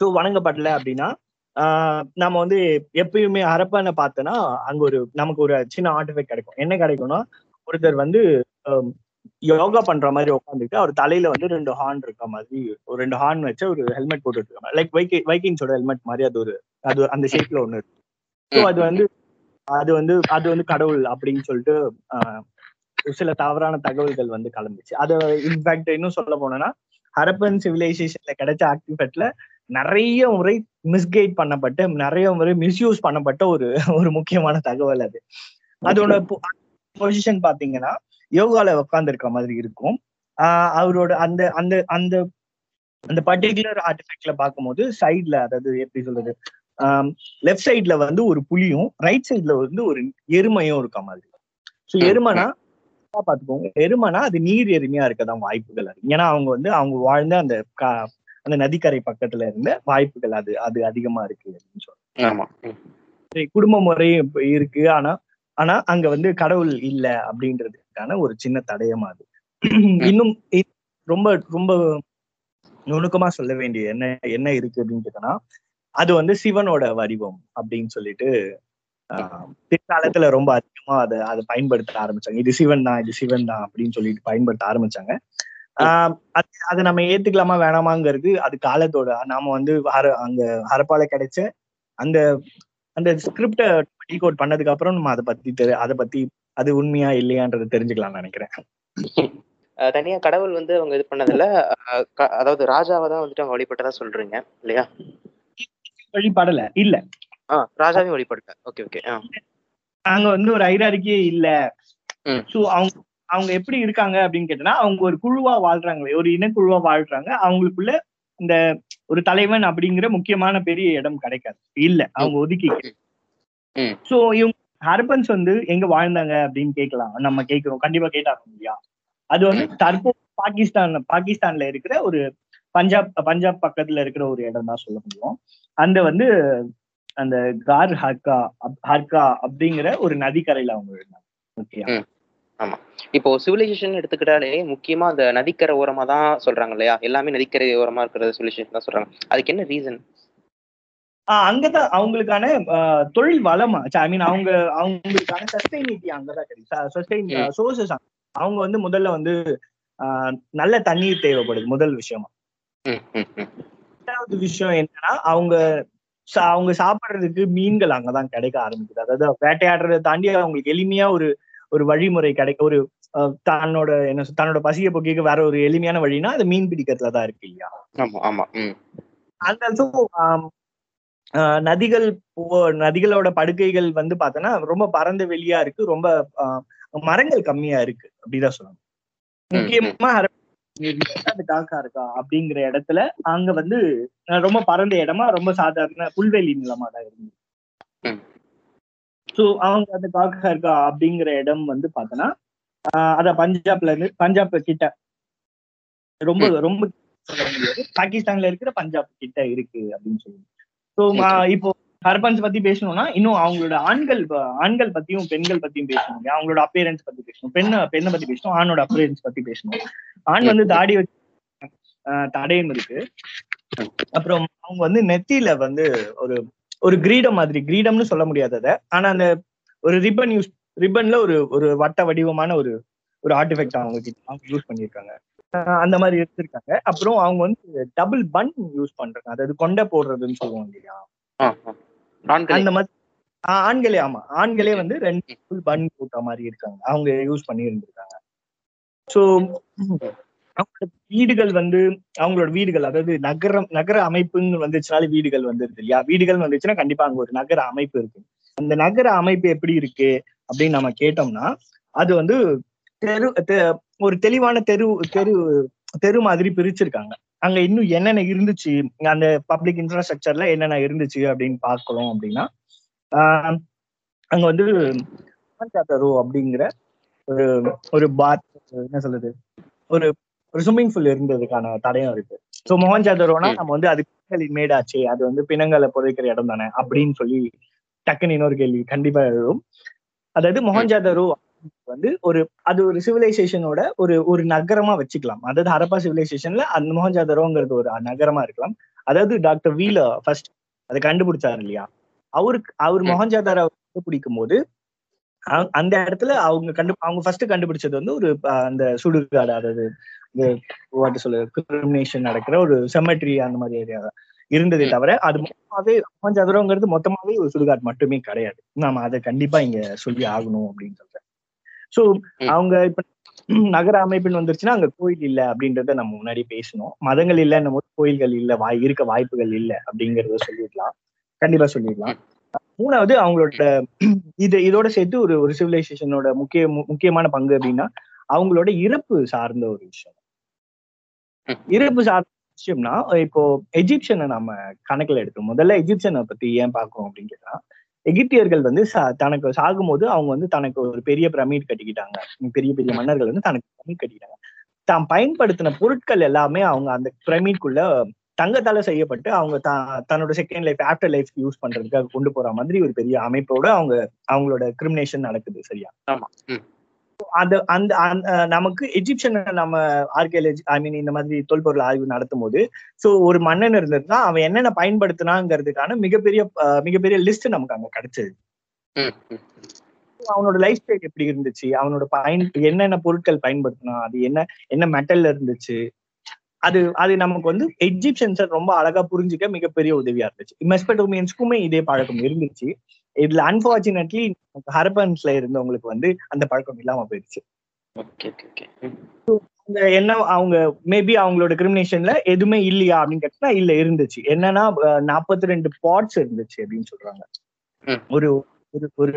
ஸோ வணங்கப்படல அப்படின்னா ஆஹ் நம்ம வந்து எப்பயுமே ஹரப்பான பார்த்தோன்னா அங்க ஒரு நமக்கு ஒரு சின்ன ஆர்டிஃபெக்ட் கிடைக்கும். என்ன கிடைக்கும்னா ஒருத்தர் வந்து யோகா பண்ற மாதிரி உட்காந்துட்டு அவர் தலையில வந்து ரெண்டு ஹார்ன் இருக்க மாதிரி ஒரு ரெண்டு ஹார்ன் வச்சு ஒரு ஹெல்மெட் போட்டுட்டு இருக்காங்க லைக் வைக்கி வைக்கிங்ஸோட ஹெல்மெட் மாதிரி அது ஒரு அது அந்த ஷேப்ல ஒண்ணு இருக்கு. ஸோ அது வந்து அது வந்து அது வந்து கடவுள் அப்படின்னு சொல்லிட்டு ஆஹ், சில தவறான தகவல்கள் வந்து கலந்துச்சு. அது இன்ஃபேக்ட் இன்னும் சொல்ல போனோம்னா ஹரப்பன் சிவிலைசேஷன்ல கிடைச்ச ஆர்டிஃபெக்ட்ல நிறைய முறை மிஸ்கைட் பண்ணப்பட்ட நிறைய முறை மிஸ்யூஸ் பண்ணப்பட்ட ஒரு ஒரு முக்கியமான தகவல் அது. அதோட பொசிஷன் பாத்தீங்கன்னா யோகால உட்கார்ந்து இருக்க மாதிரி இருக்கும். ஆஹ் அவரோட அந்த அந்த அந்த அந்த பர்டிகுலர் ஆர்டிஃபெக்ட்ல பார்க்கும்போது சைட்ல அதாவது எப்படி சொல்றது லெஃப்ட் சைட்ல வந்து ஒரு புலியும் ரைட் சைட்ல வந்து ஒரு எருமையும் இருக்க மாதிரி. ஸோ எருமைனா பாத்துக்கோங்க எருமைனா அது நீர் எருமையா இருக்கதான் வாய்ப்புகள் இருக்கு ஏன்னா அவங்க வந்து அவங்க வாழ்ந்த அந்த அந்த நதிக்கரை பக்கத்துல இருந்த வாய்ப்புகள் அது அது அதிகமா இருக்கு அப்படின்னு சொல்றேன் குடும்ப முறை இப்ப இருக்கு. ஆனா ஆனா அங்க வந்து கடவுள் இல்ல அப்படின்றதுக்கான ஒரு சின்ன தடயமா அது. இன்னும் ரொம்ப ரொம்ப நுணுக்கமா சொல்ல வேண்டிய என்ன என்ன இருக்கு அப்படின்னு கேட்டோம்னா அது வந்து சிவனோட வடிவம் அப்படின்னு சொல்லிட்டு பிற்காலத்துல ரொம்ப அதிகமா அதை அதை பயன்படுத்த ஆரம்பிச்சாங்க. இது சிவன் தான் இது சிவன் தான் அப்படின்னு சொல்லிட்டு பயன்படுத்த ஆரம்பிச்சாங்க. அது அதை நம்ம ஏத்துக்கலாமா வேணாமாங்கிறது அது காலத்தோட. நாம வந்து ஹர அங்க ஹரப்பால கிடைச்ச அந்த அந்த ஸ்கிரிப்டை டீகோட் பண்ணதுக்கு அப்புறம் நம்ம அதை பத்தி தெரி- அதை பத்தி அது உண்மையா இல்லையான்றதை தெரிஞ்சுக்கலாம்னு நினைக்கிறேன். தனியா கடவுள் வந்து அவங்க இது பண்ணதுல அஹ் க- அதாவது ராஜாவை தான் வந்துட்டு அவங்க வழிபட்டதா சொல்றீங்க இல்லையா? வழிபடல இல்ல. ஆ ராஜாவையும் வழிபடல ஓகே ஓகே அங்க வந்து ஒரு ஐராரிக்கே இல்ல. சோ அவங்க அவங்க எப்படி இருக்காங்க அப்படின்னு கேட்டோம்னா அவங்க ஒரு குழுவா வாழ்றாங்களே ஒரு இனக்குழுவா வாழ்றாங்க. அவங்களுக்குள்ள இந்த ஒரு தலைவன் அப்படிங்கிற முக்கியமான பெரிய இடம் கிடைக்காது. இல்ல அவங்க ஒதுக்கி. சோ இவங்க ஹர்பன்ஸ் வந்து எங்க வாழ்ந்தாங்க அப்படின்னு கேட்கலாம். நம்ம கேட்கிறோம். கண்டிப்பா கேட்டாங்க இல்லையா? அது வந்து தற்போது பாகிஸ்தான் பாகிஸ்தான்ல இருக்கிற ஒரு பஞ்சாப் பஞ்சாப் பக்கத்துல இருக்கிற ஒரு இடம் தான் சொல்ல முடியும். அந்த வந்து அந்த கார் ஹர்கா ஹர்கா அப்படிங்கிற ஒரு நதிக்கரையில அவங்க இருந்தாங்க ஓகே. இப்போ சிவிலைசேஷன் எடுத்துக்கிட்டாலே முக்கியமா அந்த நதிக்கரை ஓரமா தான் சொல்றாங்க இல்லையா? எல்லாமே நதிக்கரை ஓரமா இருக்கிற சிவிலைசேஷன் தான் சொல்றாங்க. அதுக்கு என்ன ரீசன் அங்கதான் அவங்களுக்கான தொழில் வளம் ஐ மீன் அவங்க அவங்களுக்கான சஸ்டைனிட்டி அங்கதான் கிடைக்கும் சஸ்டைன். சோர்சஸ் அவங்க வந்து முதல்ல வந்து ஆஹ், நல்ல தண்ணீர் தேவைப்படுது முதல் விஷயமா. ரெண்டாவது விஷயம் என்னன்னா அவங்க அவங்க சாப்பிடுறதுக்கு மீன்கள் அங்கதான் கிடைக்க ஆரம்பிக்குது. அதாவது வேட்டையாடுறதை தாண்டி அவங்களுக்கு எளிமையா ஒரு ஒரு வழிமுறை கிடைக்க ஒரு தன்னோட என்ன தன்னோட பசியை போக்கிக்க வேற ஒரு எளிமையான வழினா அது மீன் பிடிக்கிறதுல தான் இருக்கு இல்லையா? ஆமா ஆமா ஆல்சோ நதிகள் நதிகளோட படுகைகள் வந்து பார்த்தோன்னா ரொம்ப பரந்த வெளியா இருக்கு ரொம்ப மரங்கள் கம்மியா இருக்கு. அப்படிதான் சொல்லணும். முக்கியமா அந்த காக்கா இருக்கா அப்படிங்கிற இடத்துல அங்க வந்து ரொம்ப பரந்த இடமா ரொம்ப சாதாரண புல்வெளி நிலமா தான் இருந்தது. ஸோ அவங்க அந்த காக்கா இருக்கா அப்படிங்கிற இடம் வந்து பார்த்தோன்னா ஆஹ், அத பஞ்சாப்ல இருந்து பஞ்சாப் கிட்ட ரொம்ப ரொம்ப சொல்ல பாகிஸ்தான்ல இருக்கிற பஞ்சாப் கிட்ட இருக்கு அப்படின்னு சொல்லுவாங்க. ஸோ இப்போ ஹர்பன்ஸ் பத்தி பேசணும்னா இன்னும் அவங்களோட ஆண்கள் ஆண்கள் பத்தியும் பெண்கள் பத்தியும் பேசணும் இல்லையா? அவங்களோட அப்பேரன்ஸ் பத்தி பேசணும். பெண்ண பெண்ணை பத்தி பேசணும் ஆணோட அப்பேரன்ஸ் பத்தி பேசணும். ஆண் வந்து தாடி வச்சு ஆஹ் இருக்கு. அப்புறம் அவங்க வந்து நெத்தியில வந்து ஒரு ஒரு கிரீடம் மாதிரி கிரீடம்னு சொல்ல முடியாது அதை. ஆனா அந்த ஒரு ரிப்பன் யூஸ் ரிப்பன்ல ஒரு ஒரு வட்ட வடிவமான ஒரு ஒரு ஆர்டிஃபெக்ட் அவங்க கிட்ட அவங்க யூஸ் பண்ணியிருக்காங்க. அந்த மாதிரி எடுத்திருக்காங்க. அப்புறம் அவங்க வந்து டபுள் பன் யூஸ் பண்றாங்க. அதாவது கொண்டை போடுறதுன்னு சொல்லுவாங்க இல்லையா? அந்த மாதிரி ஆண்களே ஆமா. ஆண்களே வந்து ரெண்டு ஃபுல் பன் போட்ட மாதிரி இருக்காங்க. அவங்க யூஸ் பண்ணி இருந்திருக்காங்க ஸோ அவங்களோட வீடுகள் வந்து அவங்களோட வீடுகள் அதாவது நகரம் நகர அமைப்புன்னு வந்துச்சுனாலே வீடுகள் வந்துருது இல்லையா? வீடுகள் வந்துச்சுன்னா கண்டிப்பா அங்க ஒரு நகர அமைப்பு இருக்கு. அந்த நகர அமைப்பு எப்படி இருக்கு அப்படின்னு நம்ம கேட்டோம்னா அது வந்து தெரு ஒரு தெளிவான தெரு தெரு தெரு மாதிரி பிரிச்சிருக்காங்க. அங்க இன்னும் என்னென்ன இருந்துச்சு? அந்த பப்ளிக் இன்ஃப்ராஸ்ட்ரக்சர்ல என்னென்ன இருந்துச்சு அப்படின்னு பார்க்கிறோம் அப்படின்னா அங்க வந்து ரோ அப்படிங்கிற ஒரு ஒரு பாத் என்ன சொல்றது? ஒரு ஒரு ஸ்விம்மிங் பூல் இருந்ததுக்கான தடயம் இருக்கு. ஸோ மொஹன்ஜாதரோனா ம். நம்ம வந்து அது பிணங்களின் மேடாச்சு அது வந்து பிணங்களை புதைக்கிற இடம் தானே அப்படின்னு சொல்லி டக்குன்னு இன்னொரு கேள்வி கண்டிப்பா எழுதும் அதாவது மொஹன்ஜாதரோ வந்து ஒரு அது ஒரு சிவிலைசேஷனோட ஒரு ஒரு நகரமா வச்சுக்கலாம். அதாவது ஹரப்பா சிவிலைசேஷன்ல அந்த மொஹன்ஜாதரோங்கிறது ஒரு நகரமா இருக்கலாம். அதாவது டாக்டர் வீல ஃபர்ஸ்ட் அதை கண்டுபிடிச்சாரு இல்லையா? அவருக்கு அவர் ம். மொஹன்ஜாதாரோ கண்டுபிடிக்கும் போது அந்த இடத்துல அவங்க கண்டு அவங்க ஃபர்ஸ்ட் கண்டுபிடிச்சது வந்து ஒரு அந்த சுடுகாடு அதாவது வாட்டு சொல்ல கிரிமினேஷன் நடக்கிற ஒரு செமெட்ரி அந்த மாதிரி ஏரியா இருந்ததே ம். தவிர அது மொத்தமாவே மொஹன்ஜாதரோங்கிறது மொத்தமாவே ஒரு சுடுகாடு மட்டுமே கிடையாது. நாம அதை கண்டிப்பா இங்க சொல்லி ஆகணும் அப்படின்னு சொல்றேன் சோ. அவங்க இப்ப நகர அமைப்புன்னு வந்துருச்சுன்னா அங்க கோயில் இல்ல அப்படின்றத நம்ம முன்னாடி பேசணும். மதங்கள் இல்லைன்னும் போது கோயில்கள் இல்ல வாய் இருக்க வாய்ப்புகள் இல்ல அப்படிங்கறத சொல்லிடலாம். கண்டிப்பா சொல்லிடலாம். மூணாவது அவங்களோட இது இதோட சேர்த்து ஒரு ஒரு சிவிலைசேஷனோட முக்கிய முக்கியமான பங்கு அப்படின்னா அவங்களோட இறப்பு சார்ந்த ஒரு விஷயம். இறப்பு சார்ந்த விஷயம்னா இப்போ எஜிப்சியனை நம்ம கணக்குல எடுத்தோம். முதல்ல எஜிப்சியனை பத்தி ஏன் பார்க்கறோம் அப்படின்னு கேட்டா எகிப்தியர்கள் வந்து சா- தனக்கு சாகும்போது அவங்க வந்து தனக்கு ஒரு பெரிய பிரமிட் கட்டிக்கிட்டாங்க. பெரிய பெரிய மன்னர்கள் வந்து தனக்கு பிரமிட் கட்டிக்கிட்டாங்க. தாம் பயன்படுத்தின பொருட்கள் எல்லாமே அவங்க அந்த பிரமிட்குள்ள தங்கத்தால செய்யப்பட்டு அவங்க த- தன்னோட second life after life use பண்றதுக்காக கொண்டு போற மாதிரி ஒரு பெரிய அமைப்போட அவங்க அவங்களோட கிரிமினேஷன் நடக்குது சரியா? ஆமா. அது அந்த நமக்கு எஜிப்சியன் நம்ம ஆர்கியாலஜி ஐ மீன் இந்த மாதிரி தொல்பொருள் ஆய்வு நடத்தும் போது சோ ஒரு மன்னன் இருந்திருந்தா அவன் என்னென்ன பயன்படுத்தினாங்கிறதுக்கான மிகப்பெரிய மிகப்பெரிய லிஸ்ட் நமக்கு அங்க கிடைச்சது. அவனோட லைஃப் ஸ்டைல் எப்படி இருந்துச்சு? அவனோட பயன் என்னென்ன பொருட்கள் பயன்படுத்தினா அது என்ன என்ன மெட்டல்ல இருந்துச்சு? அது அது நமக்கு வந்து எஜிப்சியன்ஸை ரொம்ப அழகா புரிஞ்சுக்க மிகப்பெரிய உதவியா இருந்துச்சு. மெஸ்பெட்டோமியன்ஸ்க்குமே இதே பழக்கம் இருந்துச்சு. இதுல அன்பார்ச்சுனேட்லி ஹரப்பன்ஸ்ல இருந்தவங்களுக்கு வந்து அந்த பழக்கம் இல்லாம போயிடுச்சு. என்ன அவங்க மேபி அவங்களோட கிரிமினேஷன்ல எதுவுமே இல்லையா அப்படின்னு கேட்டா இல்ல இருந்துச்சு. என்னன்னா நாற்பத்தி ரெண்டு பாட்ஸ் இருந்துச்சு அப்படின்னு சொல்றாங்க. ஒரு ஒரு ஒரு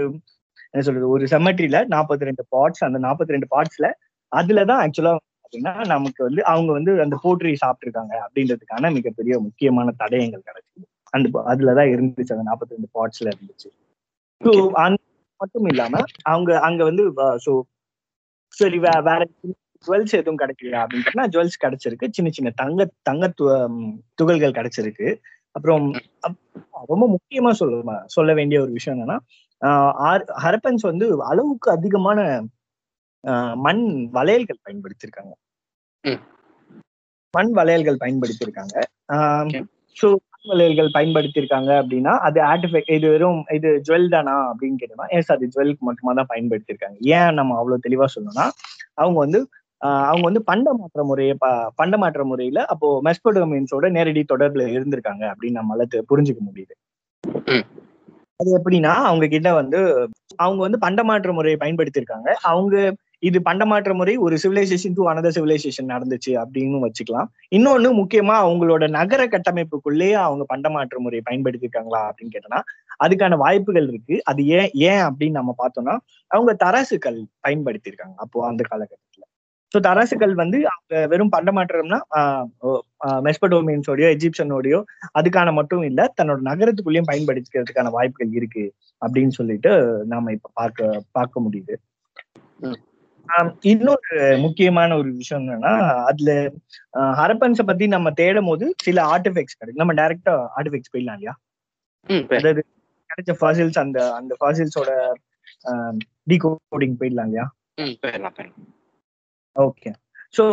என்ன சொல்றது ஒரு செமெட்ரியில நாற்பத்தி ரெண்டு பாட்ஸ் அந்த நாற்பத்தி ரெண்டு பாட்ஸ்ல அதுலதான் ஆக்சுவலா அப்படின்னா நமக்கு வந்து அவங்க வந்து அந்த போட்ரி சாப்பிட்டுருக்காங்க அப்படின்றதுக்கான மிகப்பெரிய முக்கியமான தடயங்கள் கிடைச்சது. அந்த அதுலதான் இருந்துச்சு அந்த நாற்பத்தி ரெண்டு பாட்ஸ்ல இருந்துச்சு. மட்டும் இல்லாம அவங்க அங்க வந்து ஸோ சரி வேற ஜுவல்ஸ் எதுவும் கிடைக்கலையா அப்படின்னு ஜுவல்ஸ் கிடைச்சிருக்கு. சின்ன சின்ன தங்க தங்க துகள்கள் கிடைச்சிருக்கு. அப்புறம் அப்- ரொம்ப முக்கியமா சொல்ல சொல்ல வேண்டிய ஒரு விஷயம் என்னன்னா ஹரப்பன்ஸ் வந்து அளவுக்கு அதிகமான மண் வளையல்கள் பயன்படுத்தியிருக்காங்க. மண் வளையல்கள் பயன்படுத்தியிருக்காங்க. ஸோ மண் வளையல்கள் பயன்படுத்தியிருக்காங்க அப்படின்னா அது ஆர்டிஃபெக்ட் இது வெறும் இது ஜுவல் தானா அப்படின்னு கேட்டோம்னா எஸ் அது ஜுவல்க்கு மட்டுமா தான் பயன்படுத்தியிருக்காங்க. ஏன் நம்ம அவ்வளவு தெளிவா சொல்லணும்னா அவங்க வந்து அவங்க வந்து பண்ட மாற்ற முறையை பண்ட மாற்ற முறையில அப்போ மெஸ்போடோமியன்ஸோட நேரடி தொடர்புல இருந்திருக்காங்க அப்படின்னு நம்மளால புரிஞ்சுக்க முடியுது. அது எப்படின்னா அவங்க கிட்ட வந்து அவங்க வந்து பண்டமாற்று முறையை பயன்படுத்தியிருக்காங்க. அவங்க இது பண்டமாற்று முறை ஒரு சிவிலைசேஷன் டு அனதர் சிவிலைசேஷன் நடந்துச்சு அப்படின்னு வச்சுக்கலாம். இன்னொன்னு முக்கியமா அவங்களோட நகர கட்டமைப்புக்குள்ளேயே அவங்க பண்டமாற்று முறையை பயன்படுத்தியிருக்காங்களா அப்படின்னு கேட்டோம்னா அதுக்கான வாய்ப்புகள் இருக்கு. அது ஏன் ஏன் அப்படின்னு நம்ம பார்த்தோம்னா அவங்க தராசுகள் பயன்படுத்தியிருக்காங்க அப்போ அந்த காலகட்டத்துல. ஸோ தராசுகள் வந்து அவங்க வெறும் பண்டமாற்றம்னா மெஸ்படோமியன்ஸோடயோ எஜிப்சனோடயோ அதுக்கான மட்டும் இல்ல தன்னோட நகரத்துக்குள்ளேயும் பயன்படுத்திக்கிறதுக்கான வாய்ப்புகள் இருக்கு அப்படின்னு சொல்லிட்டு நாம இப்ப பார்க்க பார்க்க முடியுது. இன்னொரு முக்கியமான ஒரு விஷயம் என்னன்னா அதுல ஹரப்பன்ஸை பத்தி நம்ம தேடும் போது சில ஆர்டிஃபெக்ட்ஸ் கிடைக்கும். நம்ம டைரக்டா ஆர்டிஃபெக்ட்ஸ் போயிடலாம் இல்லையா? அதாவது கிடைச்ச ஃபாசில்ஸ் அந்த அந்த ஃபாசில்ஸோட டீகோடிங் போயிடலாம் இல்லையா? ஓகே ஸோ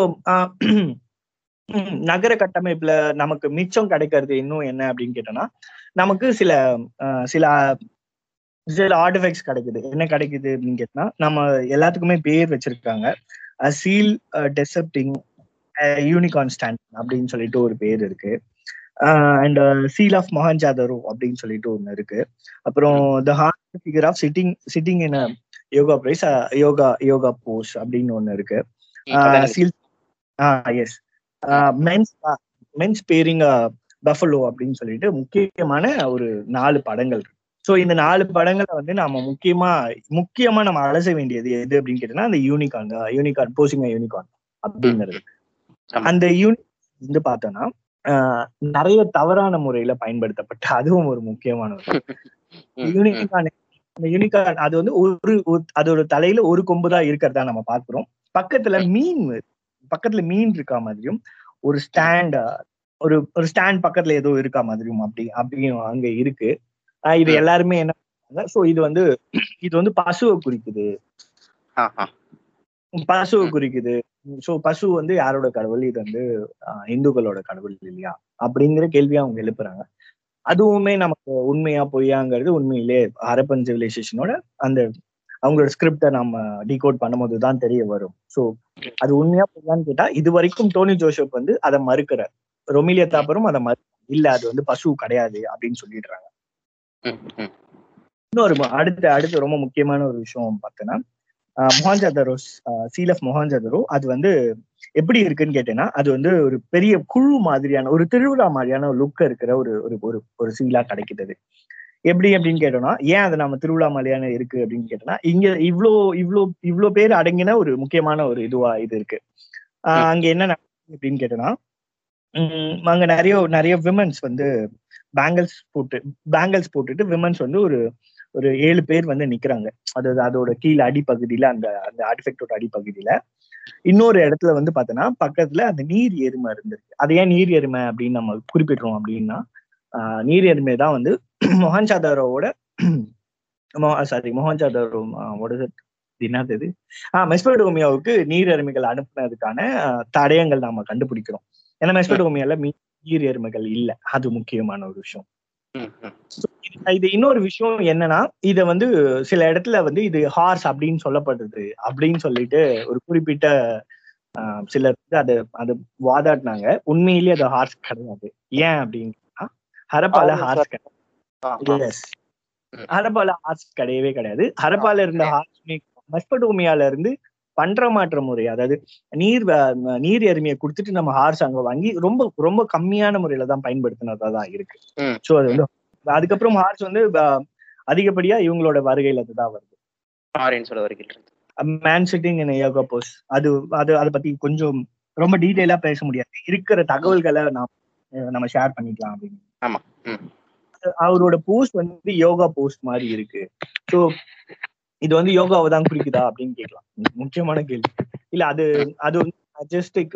நகர கட்டமைப்புல நமக்கு மிச்சம் கிடைக்கிறது இன்னும் என்ன அப்படின்னு கேட்டோம்னா நமக்கு சில ஆஹ், சில சில ஆர்டிஃபெக்ட்ஸ் கிடைக்குது. என்ன கிடைக்குது அப்படின்னு நம்ம எல்லாத்துக்குமே பேர் வச்சிருக்காங்க. சீல் டெசப்டிங் யூனிகான் ஸ்டாண்ட் அப்படின்னு சொல்லிட்டு ஒரு பேர் இருக்கு. அண்ட் சீல் ஆஃப் மொஹன்ஜாதரோ அப்படின்னு சொல்லிட்டு ஒன்று இருக்கு. அப்புறம் the hard figure of sitting sitting in yoga prize yoga yoga pose அப்படின்னு ஒன்று இருக்கு. Seals men's men's bearing buffalo அப்படின்னு சொல்லிட்டு முக்கியமான ஒரு நாலு படங்கள் இருக்கு. ஸோ இந்த நாலு படங்களை வந்து நாம முக்கியமா முக்கியமா நம்ம அலச வேண்டியது எது அப்படின்னு கேட்டோம்னா அந்த யூனிகான் யூனிகான் போசிங்க யூனிகான் அப்படிங்கிறது. அந்த யூனி வந்து பார்த்தோம்னா நிறைய தவறான முறையில பயன்படுத்தப்பட்ட அதுவும் ஒரு முக்கியமான யூனிகான் அந்த யூனிகான் அது வந்து ஒரு அதோட தலையில ஒரு கொம்பு தான் இருக்கிறதா நம்ம பாக்குறோம் பக்கத்துல மீன். பக்கத்துல மீன் இருக்கா மாதிரியும் ஒரு ஸ்டாண்ட் ஒரு ஒரு ஸ்டாண்ட் பக்கத்துல ஏதோ இருக்கா மாதிரியும் அப்படி அப்படியும் அங்க இருக்கு இது. எல்லாருமே என்ன சோ இது வந்து இது வந்து பசுவை குறிக்குது. பசுவை. குறிக்குது. சோ பசு வந்து யாரோட கடவுள்? இது வந்து இந்துக்களோட கடவுள் இல்லையா? அப்படிங்கிற கேள்வியை அவங்க எழுப்புறாங்க. அதுவுமே நமக்கு உண்மையா பொய்யாங்கிறது உண்மையிலே ஹரப்பன் சிவிலைசேஷனோட அந்த அவங்களோட ஸ்கிரிப்டை நம்ம டிகோட் பண்ணும்போது தான் தெரிய வரும். சோ அது உண்மையா பொய்யான்னு கேட்டா இது வரைக்கும் டோனி ஜோசப் வந்து அதை மறுக்கிறார். ரொமிலியா தாப்பரும் அதை மறு இல்ல அது வந்து பசு கிடையாது அப்படின்னு சொல்லிடுறாங்க. இன்னொரு மு- அடுத்த அடுத்து ரொம்ப முக்கியமான ஒரு விஷயம் பார்த்தோன்னா மொஹாஞ்சதரோ சீல் ஆஃப் மொஹான்ஜாதரோ அது வந்து எப்படி இருக்குன்னு கேட்டேன்னா அது வந்து ஒரு பெரிய குழு மாதிரியான ஒரு திருவிழா மாதிரியான ஒரு லுக் இருக்கிற ஒரு ஒரு ஒரு ஒரு சீலா கிடைக்குது. எப்படி அப்படின்னு கேட்டோம்னா ஏன் அது நம்ம திருவிழா மாதிரியான இருக்கு அப்படின்னு கேட்டோம்னா இங்க இவ்ளோ இவ்ளோ இவ்ளோ பேர் அடங்கின ஒரு முக்கியமான ஒரு இதுவா இது இருக்கு. அங்க என்ன நடக்குது அப்படின்னு கேட்டோம்னா உம் அங்க நிறைய நிறைய விமன்ஸ் வந்து பேங்கிள்ஸ் போட்டு பேங்கிள்ஸ் போட்டுட்டு விமன்ஸ் வந்து ஒரு ஒரு ஏழு பேர் வந்து நிக்கிறாங்க. அதாவது அதோட கீழே அடிப்பகுதியில அந்த அந்த ஆர்டிஃபெக்டோட அடிப்பகுதியில. இன்னொரு இடத்துல வந்து பார்த்தோன்னா பக்கத்துல அந்த நீர் எருமை இருந்திருக்கு. அது ஏன் நீர் எருமை அப்படின்னு நம்ம குறிப்பிடுறோம் அப்படின்னா நீர் எருமை தான் வந்து மொஹன்சாதாரோட சாரி மொஹன்சாதாரோ என்னது ஆஹ் மெஸ்படோமியாவுக்கு நீர் எருமைகள் அனுப்புனதுக்கான தடயங்கள் நாம கண்டுபிடிக்கிறோம். ஏன்னா மெஸ்படோமியால மீ- நீர் எருமைகள் இல்ல. அது முக்கியமான ஒரு விஷயம். இது- இன்னொரு விஷயம் என்னன்னா இத வந்து சில இடத்துல வந்து இது ஹார்ஸ் அப்படின்னு சொல்லப்படுது அப்படின்னு சொல்லிட்டு ஒரு குறிப்பிட்ட ஆஹ், சிலர் வந்து அது அது வாதாடினாங்க. உண்மையிலேயே அது ஹார்ஸ் கிடையாது. ஏன் அப்படின்னா ஹரப்பால ஹார்ஸ் கிடையாது. ஹரப்பால ஹார்ஸ் கிடையவே கிடையாது. ஹரப்பால இருந்த ஹார்ஸ் மெஸ்படோமியால இருந்து பண்ற மாற்ற முறை அதாவது நீர் நீர் எருமையை கொடுத்துட்டு நம்ம ஹார்ஸ் அங்க வாங்கி ரொம்ப ரொம்ப கம்மியான முறையில தான் பயன்படுத்தினதா தான் இருக்கு. சோ அது வந்து அதுக்கப்புறம் ஹார்ஸ் வந்து அதிகப்படியா இவங்களோட வருகையில தான் வருது. Man sitting in yoga pose அது அது அதை பத்தி கொஞ்சம் ரொம்ப டீடைலா பேச முடியாது. இருக்கிற தகவல்களை நாம் நம்ம ஷேர் பண்ணிக்கலாம் அப்படின்னு. ஆமா. அவரோட போஸ்ட் வந்து யோகா போஸ்ட் மாதிரி இருக்கு. ஸோ இது வந்து யோகாவை தான் குறிக்குதா அப்படின்னு கேட்கலாம். முக்கியமான கேள்வி. இல்ல அது அது வந்து மஜஸ்டிக்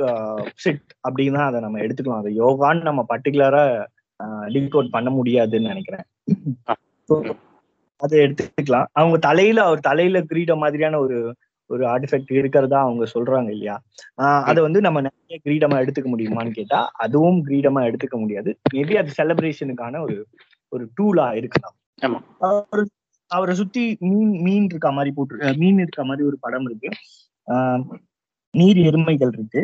சிட் அப்படின்னு அதை நம்ம எடுத்துக்கலாம். அது யோகான்னு நம்ம பர்டிகுலரா டிகோட் பண்ண முடியாதுன்னு நினைக்கிறேன். அதை எடுத்துக்கலாம். அவங்க தலையில அவர் தலையில கிரீட மாதிரியான ஒரு ஒரு ஆர்டிஃபெக்ட் இருக்கிறதா அவங்க சொல்றாங்க இல்லையா? ஆஹ் அதை வந்து நம்ம நிறைய கிரீடமா எடுத்துக்க முடியுமான்னு கேட்டா அதுவும் கிரீடமா எடுத்துக்க முடியாது. மேபி அது செலிப்ரேஷனுக்கான ஒரு ஒரு டூலா இருக்கலாம். அவரை சுத்தி மீன் மீன் இருக்க மாதிரி போட்டு மீன் இருக்க மாதிரி ஒரு படம் இருக்கு. நீர் எருமைகள் இருக்கு.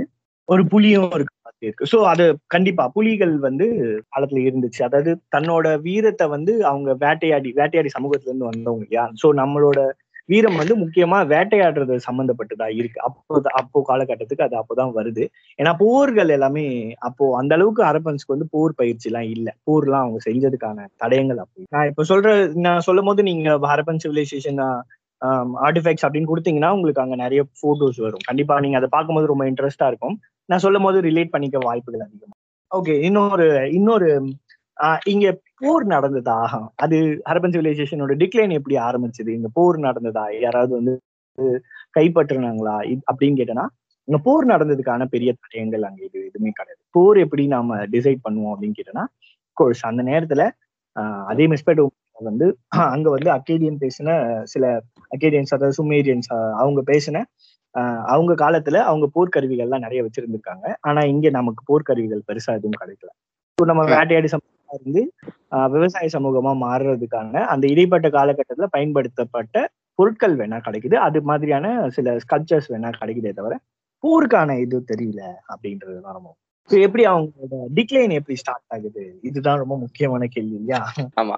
ஒரு புலியும் இருக்கு இருக்கு. சோ அது கண்டிப்பா புலிகள் வந்து காலத்துல இருந்துச்சு. அதாவது தன்னோட வீரத்தை வந்து அவங்க வேட்டையாடி வேட்டையாடி சமூகத்துல இருந்து வந்தவங்க இல்லையா? சோ நம்மளோட வீரம் வந்து முக்கியமா வேட்டையாடுறது சம்பந்தப்பட்டதா இருக்கு. அப்போ அப்போ காலகட்டத்துக்கு அது அப்போதான் வருது. ஏன்னா போர்கள் எல்லாமே அப்போ அந்த அளவுக்கு அரபன்ஸ்க்கு வந்து போர் பயிற்சி எல்லாம் இல்ல. போர்லாம் அவங்க செஞ்சதுக்கான தடயங்கள் அப்போ நான் இப்ப சொல்ற நான் சொல்லும் போது நீங்க அரபன் சிவிலைசேஷன் ஆர்டிஃபெக்ட்ஸ் அப்படின்னு கொடுத்தீங்கன்னா உங்களுக்கு அங்க நிறைய போட்டோஸ் வரும். கண்டிப்பா நீங்க அதை பார்க்கும்போது ரொம்ப இன்ட்ரெஸ்டா இருக்கும். நான் சொல்லும் போது ரிலேட் பண்ணிக்க வாய்ப்புகள் அதிகம். ஓகே இன்னொரு இன்னொரு இங்க போர் நடந்ததா? அது ஹரப்பன் சிவிலைசேஷனோட டிக்ளைன் எப்படி ஆரம்பிச்சது? இங்க போர் நடந்ததா? யாராவது வந்து கைப்பற்றினாங்களா? அப்படின்னு கேட்டனா இங்க போர் நடந்ததுக்கான பெரிய தடயங்கள் அங்க இது எதுவுமே கிடையாது. போர் எப்படி நாம டிசைட் பண்ணுவோம் அப்படின்னு கேட்டனா கோர்ஸ் அந்த நேரத்துல அதே மிஸ்பெட் வந்து அங்க வந்து அக்கேடியன் பேசின சில அக்கேடியன்ஸ் அதாவது சுமேரியன்ஸ் அவங்க பேசின அவங்க காலத்துல அவங்க போர்க்கருவிகள்லாம் நிறைய வச்சிருந்திருக்காங்க. ஆனா இங்க நமக்கு போர்க்கருவிகள் பெருசா எதுவும் கிடைக்கல. நம்ம வேட்டையாடி சமூகமா இருந்து விவசாய சமூகமா மாறுறதுக்கான அந்த இடைப்பட்ட காலகட்டத்துல பயன்படுத்தப்பட்ட பொருட்கள் வேணா கிடைக்குது. அது மாதிரியான சில ஸ்கல்ச்சர்ஸ் வேணா கிடைக்குதே தவிர போருக்கான இது தெரியல அப்படின்றது தான் ரொம்ப. எப்படி அவங்களோட டிக்ளைன் எப்படி ஸ்டார்ட் ஆகுது? இதுதான் ரொம்ப முக்கியமான கேள்வி இல்லையா? ஆமா.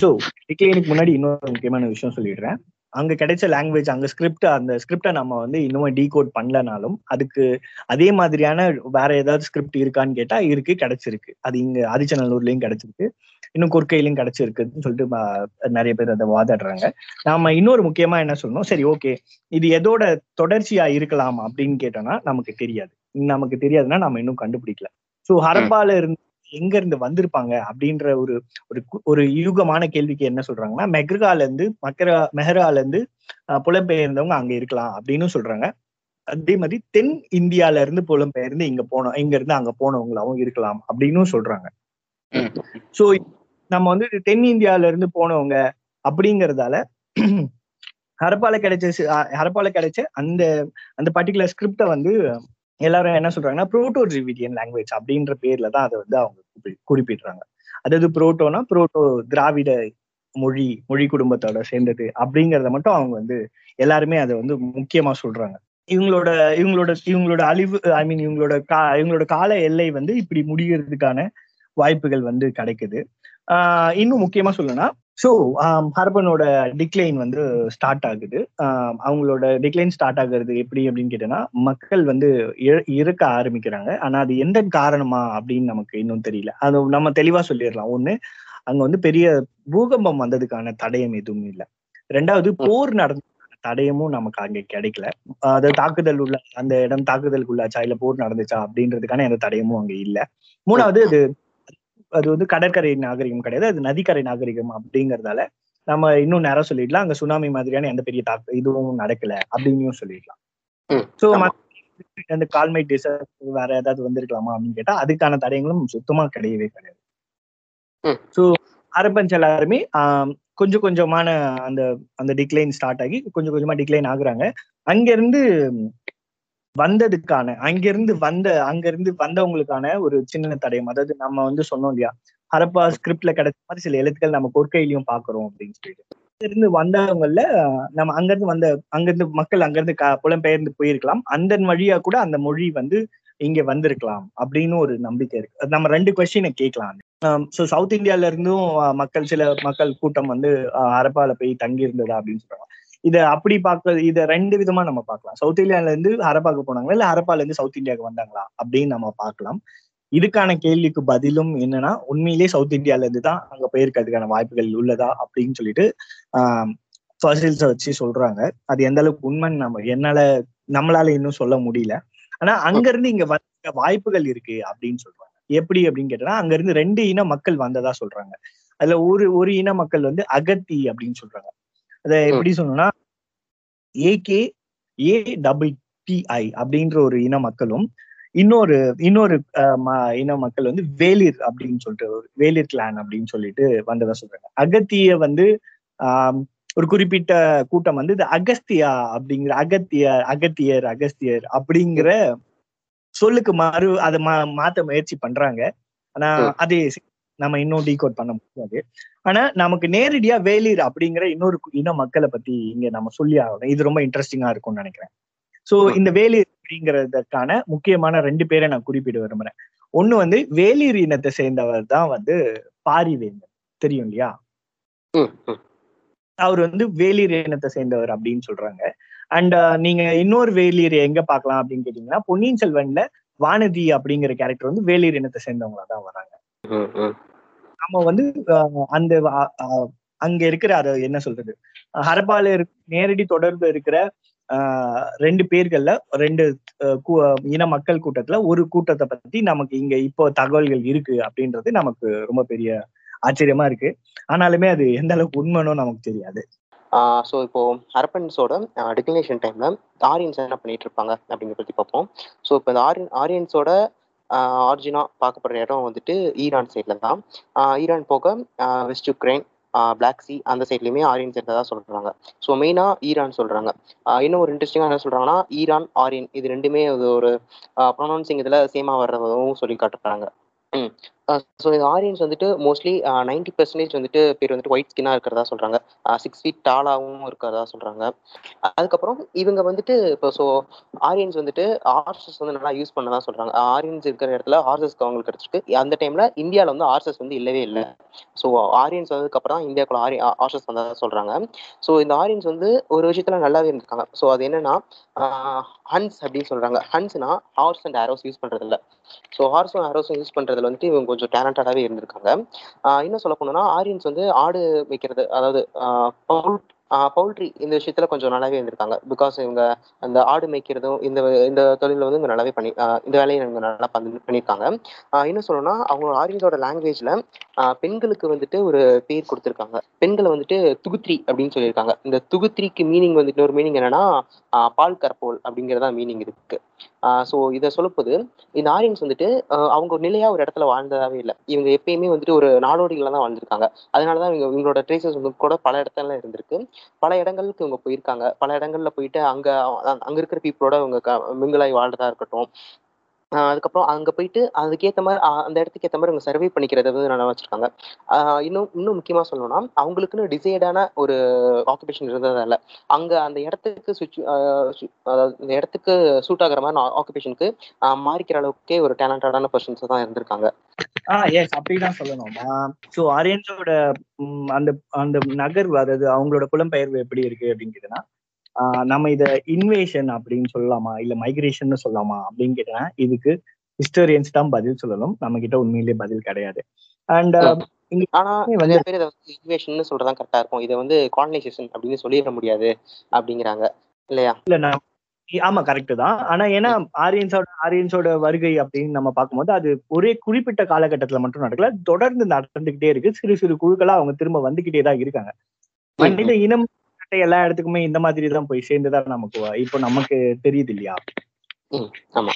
ஸோ டிக்ளைனுக்கு முன்னாடி இன்னொரு முக்கியமான விஷயம் சொல்லிடுறேன். அங்க கிடைச்ச லாங்குவேஜ் அங்க ஸ்கிரிப்ட் அந்த ஸ்கிரிப்டை நம்ம வந்து இன்னும் டீகோட் பண்ணலனாலும் அதுக்கு அதே மாதிரியான வேற ஏதாவது ஸ்கிரிப்ட் இருக்கான்னு கேட்டா இருக்கு கிடைச்சிருக்கு. அது இங்க ஆதிச்சநல்லூர்லயும் கிடைச்சிருக்கு. இன்னும் கொற்கையிலும் கிடைச்சிருக்குன்னு சொல்லிட்டு நிறைய பேர் அதை வாதாடுறாங்க. நாம இன்னொரு முக்கியமா என்ன சொல்லணும்? சரி ஓகே இது எதோட தொடர்ச்சியா இருக்கலாம் அப்படின்னு கேட்டோம்னா நமக்கு தெரியாது. நமக்கு தெரியாதுன்னா நம்ம இன்னும் கண்டுபிடிக்கல. ஸோ ஹரப்பால இருந்து எங்க இருந்து வந்திருப்பாங்க அப்படின்ற ஒரு ஒரு ஒரு யூகமான கேள்விக்கு என்ன சொல்றாங்கன்னா மெக்ரகால இருந்து மக்கரா மெஹரால இருந்து புலம்பெயர்ந்தவங்க அங்க இருக்கலாம் அப்படின்னு சொல்றாங்க. அதே மாதிரி தென் இந்தியால இருந்து புலம்பெயர்ந்து இங்க போனோம் இங்க இருந்து அங்க போனவங்களாவும் இருக்கலாம் அப்படின்னு சொல்றாங்க. சோ நம்ம வந்து தென் இந்தியால இருந்து போனவங்க அப்படிங்கறதால ஹரப்பால கிடைச்ச ஹரப்பால கிடைச்ச அந்த அந்த பர்டிகுலர் ஸ்கிரிப்டை வந்து எல்லாரும் என்ன சொல்றாங்கன்னா புரோட்டோ டிரிவிடியன் லாங்குவேஜ் அப்படின்ற பேர்ல தான் அதை வந்து அவங்க குறிப்பிடுறாங்க. அதாவது புரோட்டோனா புரோட்டோ திராவிட மொழி மொழி குடும்பத்தோட சேர்ந்தது அப்படிங்கிறத மட்டும் அவங்க வந்து எல்லாருமே அதை வந்து முக்கியமா சொல்றாங்க. இவங்களோட இவங்களோட இவங்களோட அழிவு ஐ மீன் இவங்களோட கா இவங்களோட கால எல்லை வந்து இப்படி முடிகிறதுக்கான வாய்ப்புகள் வந்து கிடைக்குது. ஆஹ் இன்னும் முக்கியமா சொல்லணும்னா ஸோ ஹர்பனோட டிக்ளைன் வந்து ஸ்டார்ட் ஆகுது. அவங்களோட டிக்ளைன் ஸ்டார்ட் ஆகுறது எப்படி அப்படின்னு கேட்டோன்னா மக்கள் வந்து இறக்க ஆரம்பிக்கிறாங்க. ஆனா அது எந்த காரணமா அப்படின்னு நமக்கு இன்னும் தெரியல. அது நம்ம தெளிவா சொல்லிடலாம். ஒண்ணு அங்க வந்து பெரிய பூகம்பம் வந்ததுக்கான தடயம் எதுவும் இல்லை. ரெண்டாவது போர் நடந்த தடயமும் நமக்கு அங்க கிடைக்கல. அது தாக்குதல் உள்ள அந்த இடம் தாக்குதலுக்கு உள்ளாச்சா இல்ல போர் நடந்துச்சா? அப்படின்றதுக்கான எந்த தடயமும் அங்க இல்ல. மூணாவது அது அது வந்து கடற்கரை நாகரிகம் கிடையாது. அது நதிக்கரை நாகரிகம் அப்படிங்கறதால நம்ம இன்னும் நேரம் சொல்லிடலாம். அங்க சுனாமி மாதிரியான எந்த பெரிய தாக்கு இதுவும் நடக்கல அப்படின்னு சொல்லிடலாம். சோ அந்த கால்மைட் டிசர் வேற ஏதாவது வந்திருக்கலாமா அப்படின்னு கேட்டா அதுக்கான தடயங்களும் சுத்தமா கிடையவே கிடையாது. சோ அரபன்ஸ் எல்லாருமே கொஞ்சம் கொஞ்சமான அந்த அந்த டிக்ளைன் ஸ்டார்ட் ஆகி கொஞ்சம் கொஞ்சமா டிக்ளைன் ஆகுறாங்க. அங்கிருந்து வந்ததுக்கான அங்கிருந்து வந்த அங்கிருந்து வந்தவங்களுக்கான ஒரு சின்ன தடயம். அதாவது நம்ம வந்து சொன்னோம் இல்லையா ஹரப்பா ஸ்கிரிப்ட்ல கிடைச்ச மாதிரி சில எழுத்துக்கள் நம்ம கொற்கையிலையும் பாக்குறோம் அப்படின்னு சொல்லிட்டு. இருந்து வந்தவங்கல நம்ம அங்கிருந்து வந்த அங்கிருந்து மக்கள் அங்கிருந்து புலம்பெயர்ந்து போயிருக்கலாம். அந்த வழியா கூட அந்த மொழி வந்து இங்க வந்திருக்கலாம் அப்படின்னு ஒரு நம்பிக்கை இருக்கு. நம்ம ரெண்டு கொஸ்டினை கேட்கலாம். ஸோ சவுத் இந்தியால இருந்தும் மக்கள் சில மக்கள் கூட்டம் வந்து ஹரப்பால போய் தங்கி இருந்ததா அப்படின்னு சொல்றாங்க. இதை அப்படி பார்க்க இதை ரெண்டு விதமா நம்ம பார்க்கலாம் சவுத் இந்தியால இருந்து ஹரப்பாக்கு போனாங்களா? இல்ல ஹரப்பால இருந்து சவுத் இந்தியாவுக்கு வந்தாங்களா? அப்படின்னு நம்ம பார்க்கலாம் இதுக்கான கேள்விக்கு பதிலும் என்னன்னா உண்மையிலேயே சவுத் இந்தியால இருந்து தான் அங்க போயிருக்கிறதுக்கான வாய்ப்புகள் உள்ளதா அப்படின்னு சொல்லிட்டு ஆஹ் ஃபசில்ஸை வச்சு சொல்றாங்க. அது எந்த அளவுக்கு உண்மைன்னு நம்ம என்னால நம்மளால இன்னும் சொல்ல முடியல. ஆனா அங்க இருந்து இங்க வந்த வாய்ப்புகள் இருக்கு அப்படின்னு சொல்றாங்க. எப்படி அப்படின்னு கேட்டா அங்க இருந்து ரெண்டு இன மக்கள் வந்ததா சொல்றாங்க. அதுல ஒரு ஒரு இன மக்கள் வந்து அகத்தி அப்படின்னு சொல்றாங்க. அத எப்படி சொல்லணும்னா ஏகே ஏ டபுள் டிஐ அப்படின்ற ஒரு இன மக்களும் இன்னொரு இன்னொரு இன மக்கள் வந்து வேலிர் அப்படின்னு சொல்லிட்டு வேலிர் கிளான் அப்படின்னு சொல்லிட்டு வந்ததா சொல்றாங்க. அகத்திய வந்து ஆஹ் ஒரு குறிப்பிட்ட கூட்டம் வந்து இது அகஸ்தியா அப்படிங்கிற அகத்திய அகத்தியர் அகஸ்தியர் அப்படிங்கிற சொல்லுக்கு மாறு அதை மா மாத்த முயற்சி பண்றாங்க. ஆனா அதே நம்ம இன்னும் டீகோட் பண்ண முடியாது. ஆனா நமக்கு நேரடியா வேலிர் அப்படிங்கிற இன்னொரு இன மக்களை பத்தி இங்க நம்ம சொல்லி ஆகணும். இது ரொம்ப இன்ட்ரெஸ்டிங்கா இருக்கும்னு நினைக்கிறேன். சோ இந்த வேலிர் அப்படிங்கறதுக்கான முக்கியமான ரெண்டு பேரை நான் குறிப்பிட விரும்புறேன். ஒண்ணு வந்து வேலூர் இனத்தை சேர்ந்தவர் தான் வந்து பாரிவேந்தர் தெரியும் இல்லையா. அவர் வந்து வேலூர் இனத்தை சேர்ந்தவர் அப்படின்னு சொல்றாங்க. அண்ட் நீங்க இன்னொரு வேலூர் எங்க பார்க்கலாம் அப்படின்னு கேட்டீங்கன்னா பொன்னியின் செல்வன்ல வானதி அப்படிங்கிற கேரக்டர் வந்து வேலூர் இனத்தை சேர்ந்தவங்களா தான் வராங்க. நம்ம வந்து அந்த அங்க இருக்கிற அத என்ன சொல்றது? ஹரப்பால நேரடி தொடர்பு இருக்கிற ஆஹ், ரெண்டு பேர்கள்ல ரெண்டு இன மக்கள் கூட்டத்துல ஒரு கூட்டத்தை பத்தி நமக்கு இங்க இப்போ தகவல்கள் இருக்கு அப்படின்றது நமக்கு ரொம்ப பெரிய ஆச்சரியமா இருக்கு. ஆனாலுமே அது எந்த அளவுக்கு உண்மைனோ நமக்கு தெரியாது. ஸோ இப்போ ஹரப்பன்ஸோட டிக்ளினேஷன் டைம்ல ஆரியன்ஸ் என்ன பண்ணிட்டு இருப்பாங்க அப்படிங்கிறத பத்தி பார்ப்போம். ஸோ இப்போ இந்த ஆரியன் ஆரியன்ஸோட ஆர்ஜினா பார்க்கப்படுற இடம் வந்துட்டு ஈரான் சைட்ல தான். ஈரான் போக வெஸ்ட் யுக்ரைன் பிளாக் சி அந்த சைட்லயுமே ஆரியன்ஸ் தான் சொல்றாங்க. ஸோ மெயினா ஈரான் சொல்றாங்க. இன்னும் ஒரு இன்ட்ரெஸ்டிங்காக என்ன சொல்றாங்கன்னா ஈரான் ஆரியன் இது ரெண்டுமே அது ஒரு ப்ரொனவுன்சிங் இதுல சேமா வர்றதும் சொல்லி காட்டுறாங்க. ஸோ இந்த ஆரியன்ஸ் வந்துட்டு மோஸ்ட்லி நைன்டி பர்சன்டேஜ் வந்துட்டு பேர் வந்துட்டு ஒயிட் ஸ்கின்னாக இருக்கிறதா சொல்கிறாங்க சிக்ஸ் ஃபீட் டாலாகவும் இருக்கிறதா சொல்கிறாங்க அதுக்கப்புறம் இவங்க வந்துட்டு இப்போ ஸோ ஆரியன்ஸ் வந்துட்டு ஆர்சஸ் வந்து நல்லா யூஸ் பண்ணதான் சொல்கிறாங்க ஆரியன்ஸ் இருக்கிற இடத்துல ஆர்சஸ்க்கு அவங்களுக்கு கிடச்சிருக்கு. அந்த டைமில் இந்தியாவில் வந்து ஆர்சஸ் வந்து இல்லவே இல்லை. ஸோ ஆரியன்ஸ் வந்ததுக்கு அப்புறம் தான் இந்தியாவுக்குள்ள ஆரி ஆர்சஸ் வந்ததா சொல்கிறாங்க ஸோ இந்த ஆரியன்ஸ் வந்து ஒரு விஷயத்துல நல்லாவே இருந்திருக்காங்க. ஸோ அது என்னன்னா ஹன்ஸ் அப்படின்னு சொல்கிறாங்க ஹன்ஸ்னா ஹார்ஸ் அண்ட் ஆரோஸ் யூஸ் பண்ணுறதில்ல ஸோ ஹார்ஸும் ஆரோஸும் யூஸ் பண்ணுறதுல வந்துட்டு இவங்க கொஞ்சம் டேலண்டடாகவே இருந்திருக்காங்க. இன்னும் சொல்ல போனோம்னா ஆரியன்ஸ் வந்து ஆடு வைக்கிறது அதாவது பவுல்ட்ரி இந்த விஷயத்துல கொஞ்சம் நல்லாவே இருந்திருக்காங்க. பிகாஸ் இவங்க அந்த ஆடு மேய்க்கிறதும் இந்த இந்த தொழில வந்து இவங்க நல்லாவே பண்ணி இந்த வேலையை இவங்க நல்லா பண்ணியிருக்காங்க. இன்னும் சொல்லணும்னா அவங்க ஆரியன்ஸோட லாங்குவேஜ்ல பெண்களுக்கு வந்துட்டு ஒரு பேர் கொடுத்துருக்காங்க. பெண்களை வந்துட்டு துகுத்ரி அப்படின்னு சொல்லியிருக்காங்க. இந்த துகுத்ரிக்கு மீனிங் வந்துட்டு ஒரு மீனிங் என்னன்னா பால் கற்போல் அப்படிங்கிறதா மீனிங் இருக்கு. ஸோ இதை சொல்லப்போது இந்த ஆரியன்ஸ் வந்துட்டு அவங்க ஒரு நிலையா ஒரு இடத்துல வாழ்ந்ததாவே இல்லை. இவங்க எப்பயுமே வந்துட்டு ஒரு நாடோடிகளா தான் வாழ்ந்திருக்காங்க. அதனாலதான் இவங்க இவங்களோட ட்ரேசஸ் வந்து கூட பல இடத்துல இருந்திருக்கு. பல இடங்களுக்கு இவங்க போயிருக்காங்க. பல இடங்கள்ல போயிட்டு அங்க அங்க இருக்கிற பீப்புளோட இவங்க மிங்கிளாய் வாழ்றதா இருக்கட்டும். ஆஹ் அதுக்கப்புறம் அங்க போயிட்டு அதுக்கேத்த மாதிரி அந்த இடத்துக்கு ஏத்த மாதிரி அவங்க சர்வே பண்ணிக்கிறத வந்து நல்லா வச்சிருக்காங்க. ஆஹ் இன்னும் இன்னும் முக்கியமா சொல்லணும்னா அவங்களுக்குன்னு டிசைடான ஒரு ஆக்குபேஷன் இருந்ததால அங்க அந்த இடத்துக்கு சுவிட்ச் அதாவது இந்த இடத்துக்கு சூட் ஆகுற மாதிரி ஆக்குபேஷனுக்கு மாறிக்கிற அளவுக்கே ஒரு டேலண்டடான பர்சன்ஸ் தான் இருந்திருக்காங்க. ஆஹ் எஸ் அப்படிதான் சொல்லணும். ஸோ ஆரியன்ஸோட அந்த அந்த நகர்வு அதாவது அவங்களோட புலம்பெயர்வு எப்படி இருக்கு அப்படின்னு கேட்டனா ஆஹ் நம்ம இத இன்வேஷன் அப்படின்னு சொல்லலாமா இல்ல மைக்ரேஷன் சொல்லலாமா அப்படின்னு கேட்டா இதுக்கு ஹிஸ்டோரியன்ஸ் தான் பதில் சொல்லணும். நம்ம கிட்ட உண்மையிலேயே பதில் கிடையாது. அண்ட் ஆனா நிறைய பேர் இதை வந்து இன்வேஷன் சொல்றதா கரெக்டா இருக்கும். இதை வந்து காலனைசேஷன் அப்படின்னு சொல்லிட முடியாது அப்படிங்கிறாங்க. இல்லையா? இல்ல நான் ஆமா கரெக்ட் தான். ஆனா ஏன்னா ஆரியன்ஸோட ஆரியன்ஸோட வருகை அப்படின்னு நம்ம பார்க்கும்போது அது ஒரே குறிப்பிட்ட காலகட்டத்துல மட்டும் நடக்கல. தொடர்ந்து நடந்துகிட்டே இருக்கு. சிறு சிறு குழுக்களா அவங்க திரும்ப வந்துகிட்டே தான் இருக்காங்க. மனித இனம் எல்லா இடத்துக்குமே இந்த மாதிரி தான் போய் சேர்ந்துதான் நமக்கு இப்போ நமக்கு தெரியுது இல்லையா? ஆமா.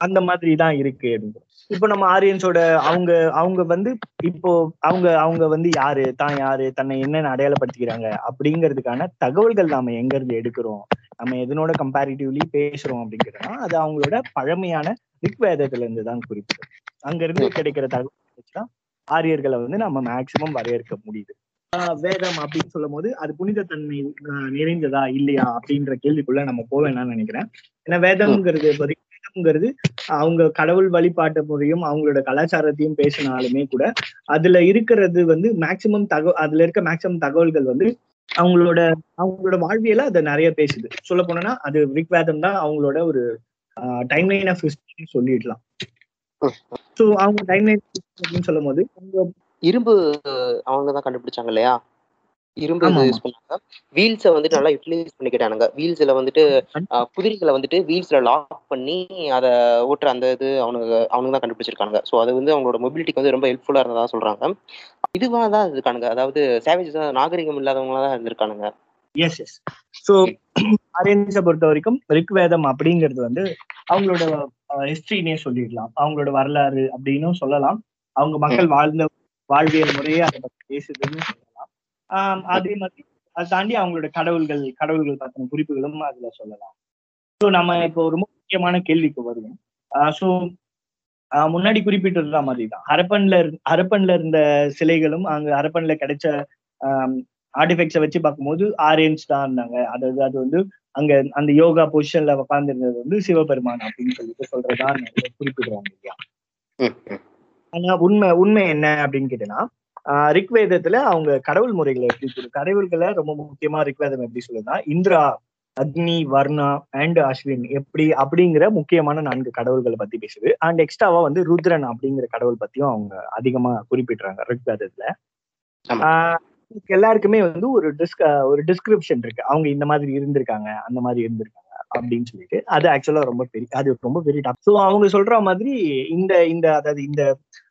அந்த மாதிரி தான் இருக்கு அப்படின்னு. இப்போ நம்ம ஆரியன்ஸோட அவங்க அவங்க வந்து இப்போ அவங்க அவங்க வந்து யாரு தான் யாரு தன்னை என்னென்ன அடையாளப்படுத்திக்கிறாங்க அப்படிங்கிறதுக்கான தகவல்கள் நாம எங்க இருந்து எடுக்கிறோம்? நம்ம எதனோட கம்பேரிட்டிவ்லி பேசுறோம் அப்படிங்கிறதுனா அது அவங்களோட பழமையான ரிக்வேதத்துல இருந்து தான் குறிப்பிடும் அங்க இருந்து கிடைக்கிற தகவல் வச்சுதான் ஆரியர்களை வந்து நம்ம மேக்சிமம் வரையறுக்க முடியுது. ஆஹ் வேதம் அப்படின்னு சொல்லும் போது அது புனிதத்தன்மை ஆஹ் நிறைந்ததா இல்லையா அப்படின்ற கேள்விக்குள்ள நம்ம போக வேணாம்னு நினைக்கிறேன். ஏன்னா வேதம்ங்கிறது வரைக்கும் அவங்க கடவுள் வழிபாட்டு முறையும் அவங்களோட கலாச்சாரத்தையும் பேசினாலுமே கூட அதுல இருக்கிறது வந்து மேக்சிமம் தகவல் அதுல இருக்க மேக்சிமம் தகவல்கள் வந்து அவங்களோட அவங்களோட வாழ்வியல அதை நிறைய பேசுது. சொல்ல போனோம்னா அது ரிக்வேதம் தான் அவங்களோட ஒரு டைம்லைன் ஆஃப் ஹிஸ்டரி சொல்லிடலாம். ஸோ அவங்க டைம்லைன் அப்படின்னு சொல்லும் போது அவங்க இரும்பு அவங்க தான் கண்டுபிடிச்சாங்க இல்லையா? இரும்பு யூஸ் பண்ணாங்க வீல்ஸை வந்துட்டு நல்லா யூட்டிலைஸ் பண்ணிக்கிட்டானுங்க. வீல்ஸ்ல வந்துட்டு குதிரைகளை வந்துட்டு வீல்ஸ்ல லாக் பண்ணி அதை ஓட்டுற அந்த இது அவனுங்க அவனுங்க தான் கண்டுபிடிச்சிருக்காங்க ஸோ அது வந்து அவங்களோட மொபிலிட்டிக்கு வந்து ரொம்ப ஹெல்ப்ஃபுல்லா இருந்ததா சொல்றாங்க. இதுவா தான் இருக்கானுங்க அதாவது சேவேஜஸ் நாகரிகம் இல்லாதவங்களா தான் இருந்திருக்கானுங்க. எஸ் எஸ் ஸோ ஆரியன்ஸை பொறுத்த வரைக்கும் ரிக்வேதம் அப்படிங்கிறது வந்து அவங்களோட ஹிஸ்டரினே சொல்லிடலாம். அவங்களோட வரலாறு அப்படின்னும் சொல்லலாம். அவங்க மக்கள் வாழ்ந்த வாழ்வியல் முறையே அதை பத்தி பேசுதுன்னு அதே மாதிரி அதை தாண்டி அவங்களோட கடவுள்கள் கடவுள்கள் பத்தின குறிப்புகளும் அதுல சொல்லலாம். ஸோ நம்ம இப்போ ரொம்ப முக்கியமான கேள்விக்கு வருவோம். ஸோ முன்னாடி குறிப்பிட்டிருந்த மாதிரி தான் ஹரப்பன்ல ஹரப்பன்ல இருந்த சிலைகளும் அங்க ஹரப்பன்ல கிடைச்ச ஆஹ் ஆர்டிஃபெக்ட்ஸை வச்சு பார்க்கும்போது ஆரியன்ஸ் தான் இருந்தாங்க. அதாவது அது வந்து அங்க அந்த யோகா பொசிஷன்ல உட்கார்ந்து இருந்தது வந்து சிவபெருமான் அப்படின்னு சொல்லிட்டு சொல்றதா நிறைய குறிப்பிடுறாங்க இல்லையா. ஆனா உண்மை உண்மை என்ன அப்படின்னு கேட்டீங்கன்னா ஆஹ் ரிக்வேதத்துல அவங்க கடவுள் முறைகளை எப்படி சொல்லு கடவுள்களை ரொம்ப முக்கியமா ரிக்வேதம் எப்படி சொல்லுதுன்னா இந்திரா அக்னி வர்ணா அண்ட் அஸ்வின் எப்படி அப்படிங்கிற முக்கியமான நான்கு கடவுள்களை பத்தி பேசுது. அண்ட் எக்ஸ்ட்ராவா வந்து ருத்ரன் அப்படிங்கிற கடவுள் பத்தியும் அவங்க அதிகமா குறிப்பிடுறாங்க ரிக்வேதத்துல. எல்லாருக்குமே வந்து ஒரு டிஸ்க ஒரு டிஸ்கிரிப்ஷன் இருக்கு. அவங்க இந்த மாதிரி இருந்திருக்காங்க அந்த மாதிரி இருந்திருக்காங்க அப்படின்னு சொல்லிட்டு. அது ஆக்சுவலா ரொம்ப பெரிய அது ரொம்ப பெரிய டாப் ஸோ அவங்க சொல்ற மாதிரி இந்த இந்த அதாவது இந்த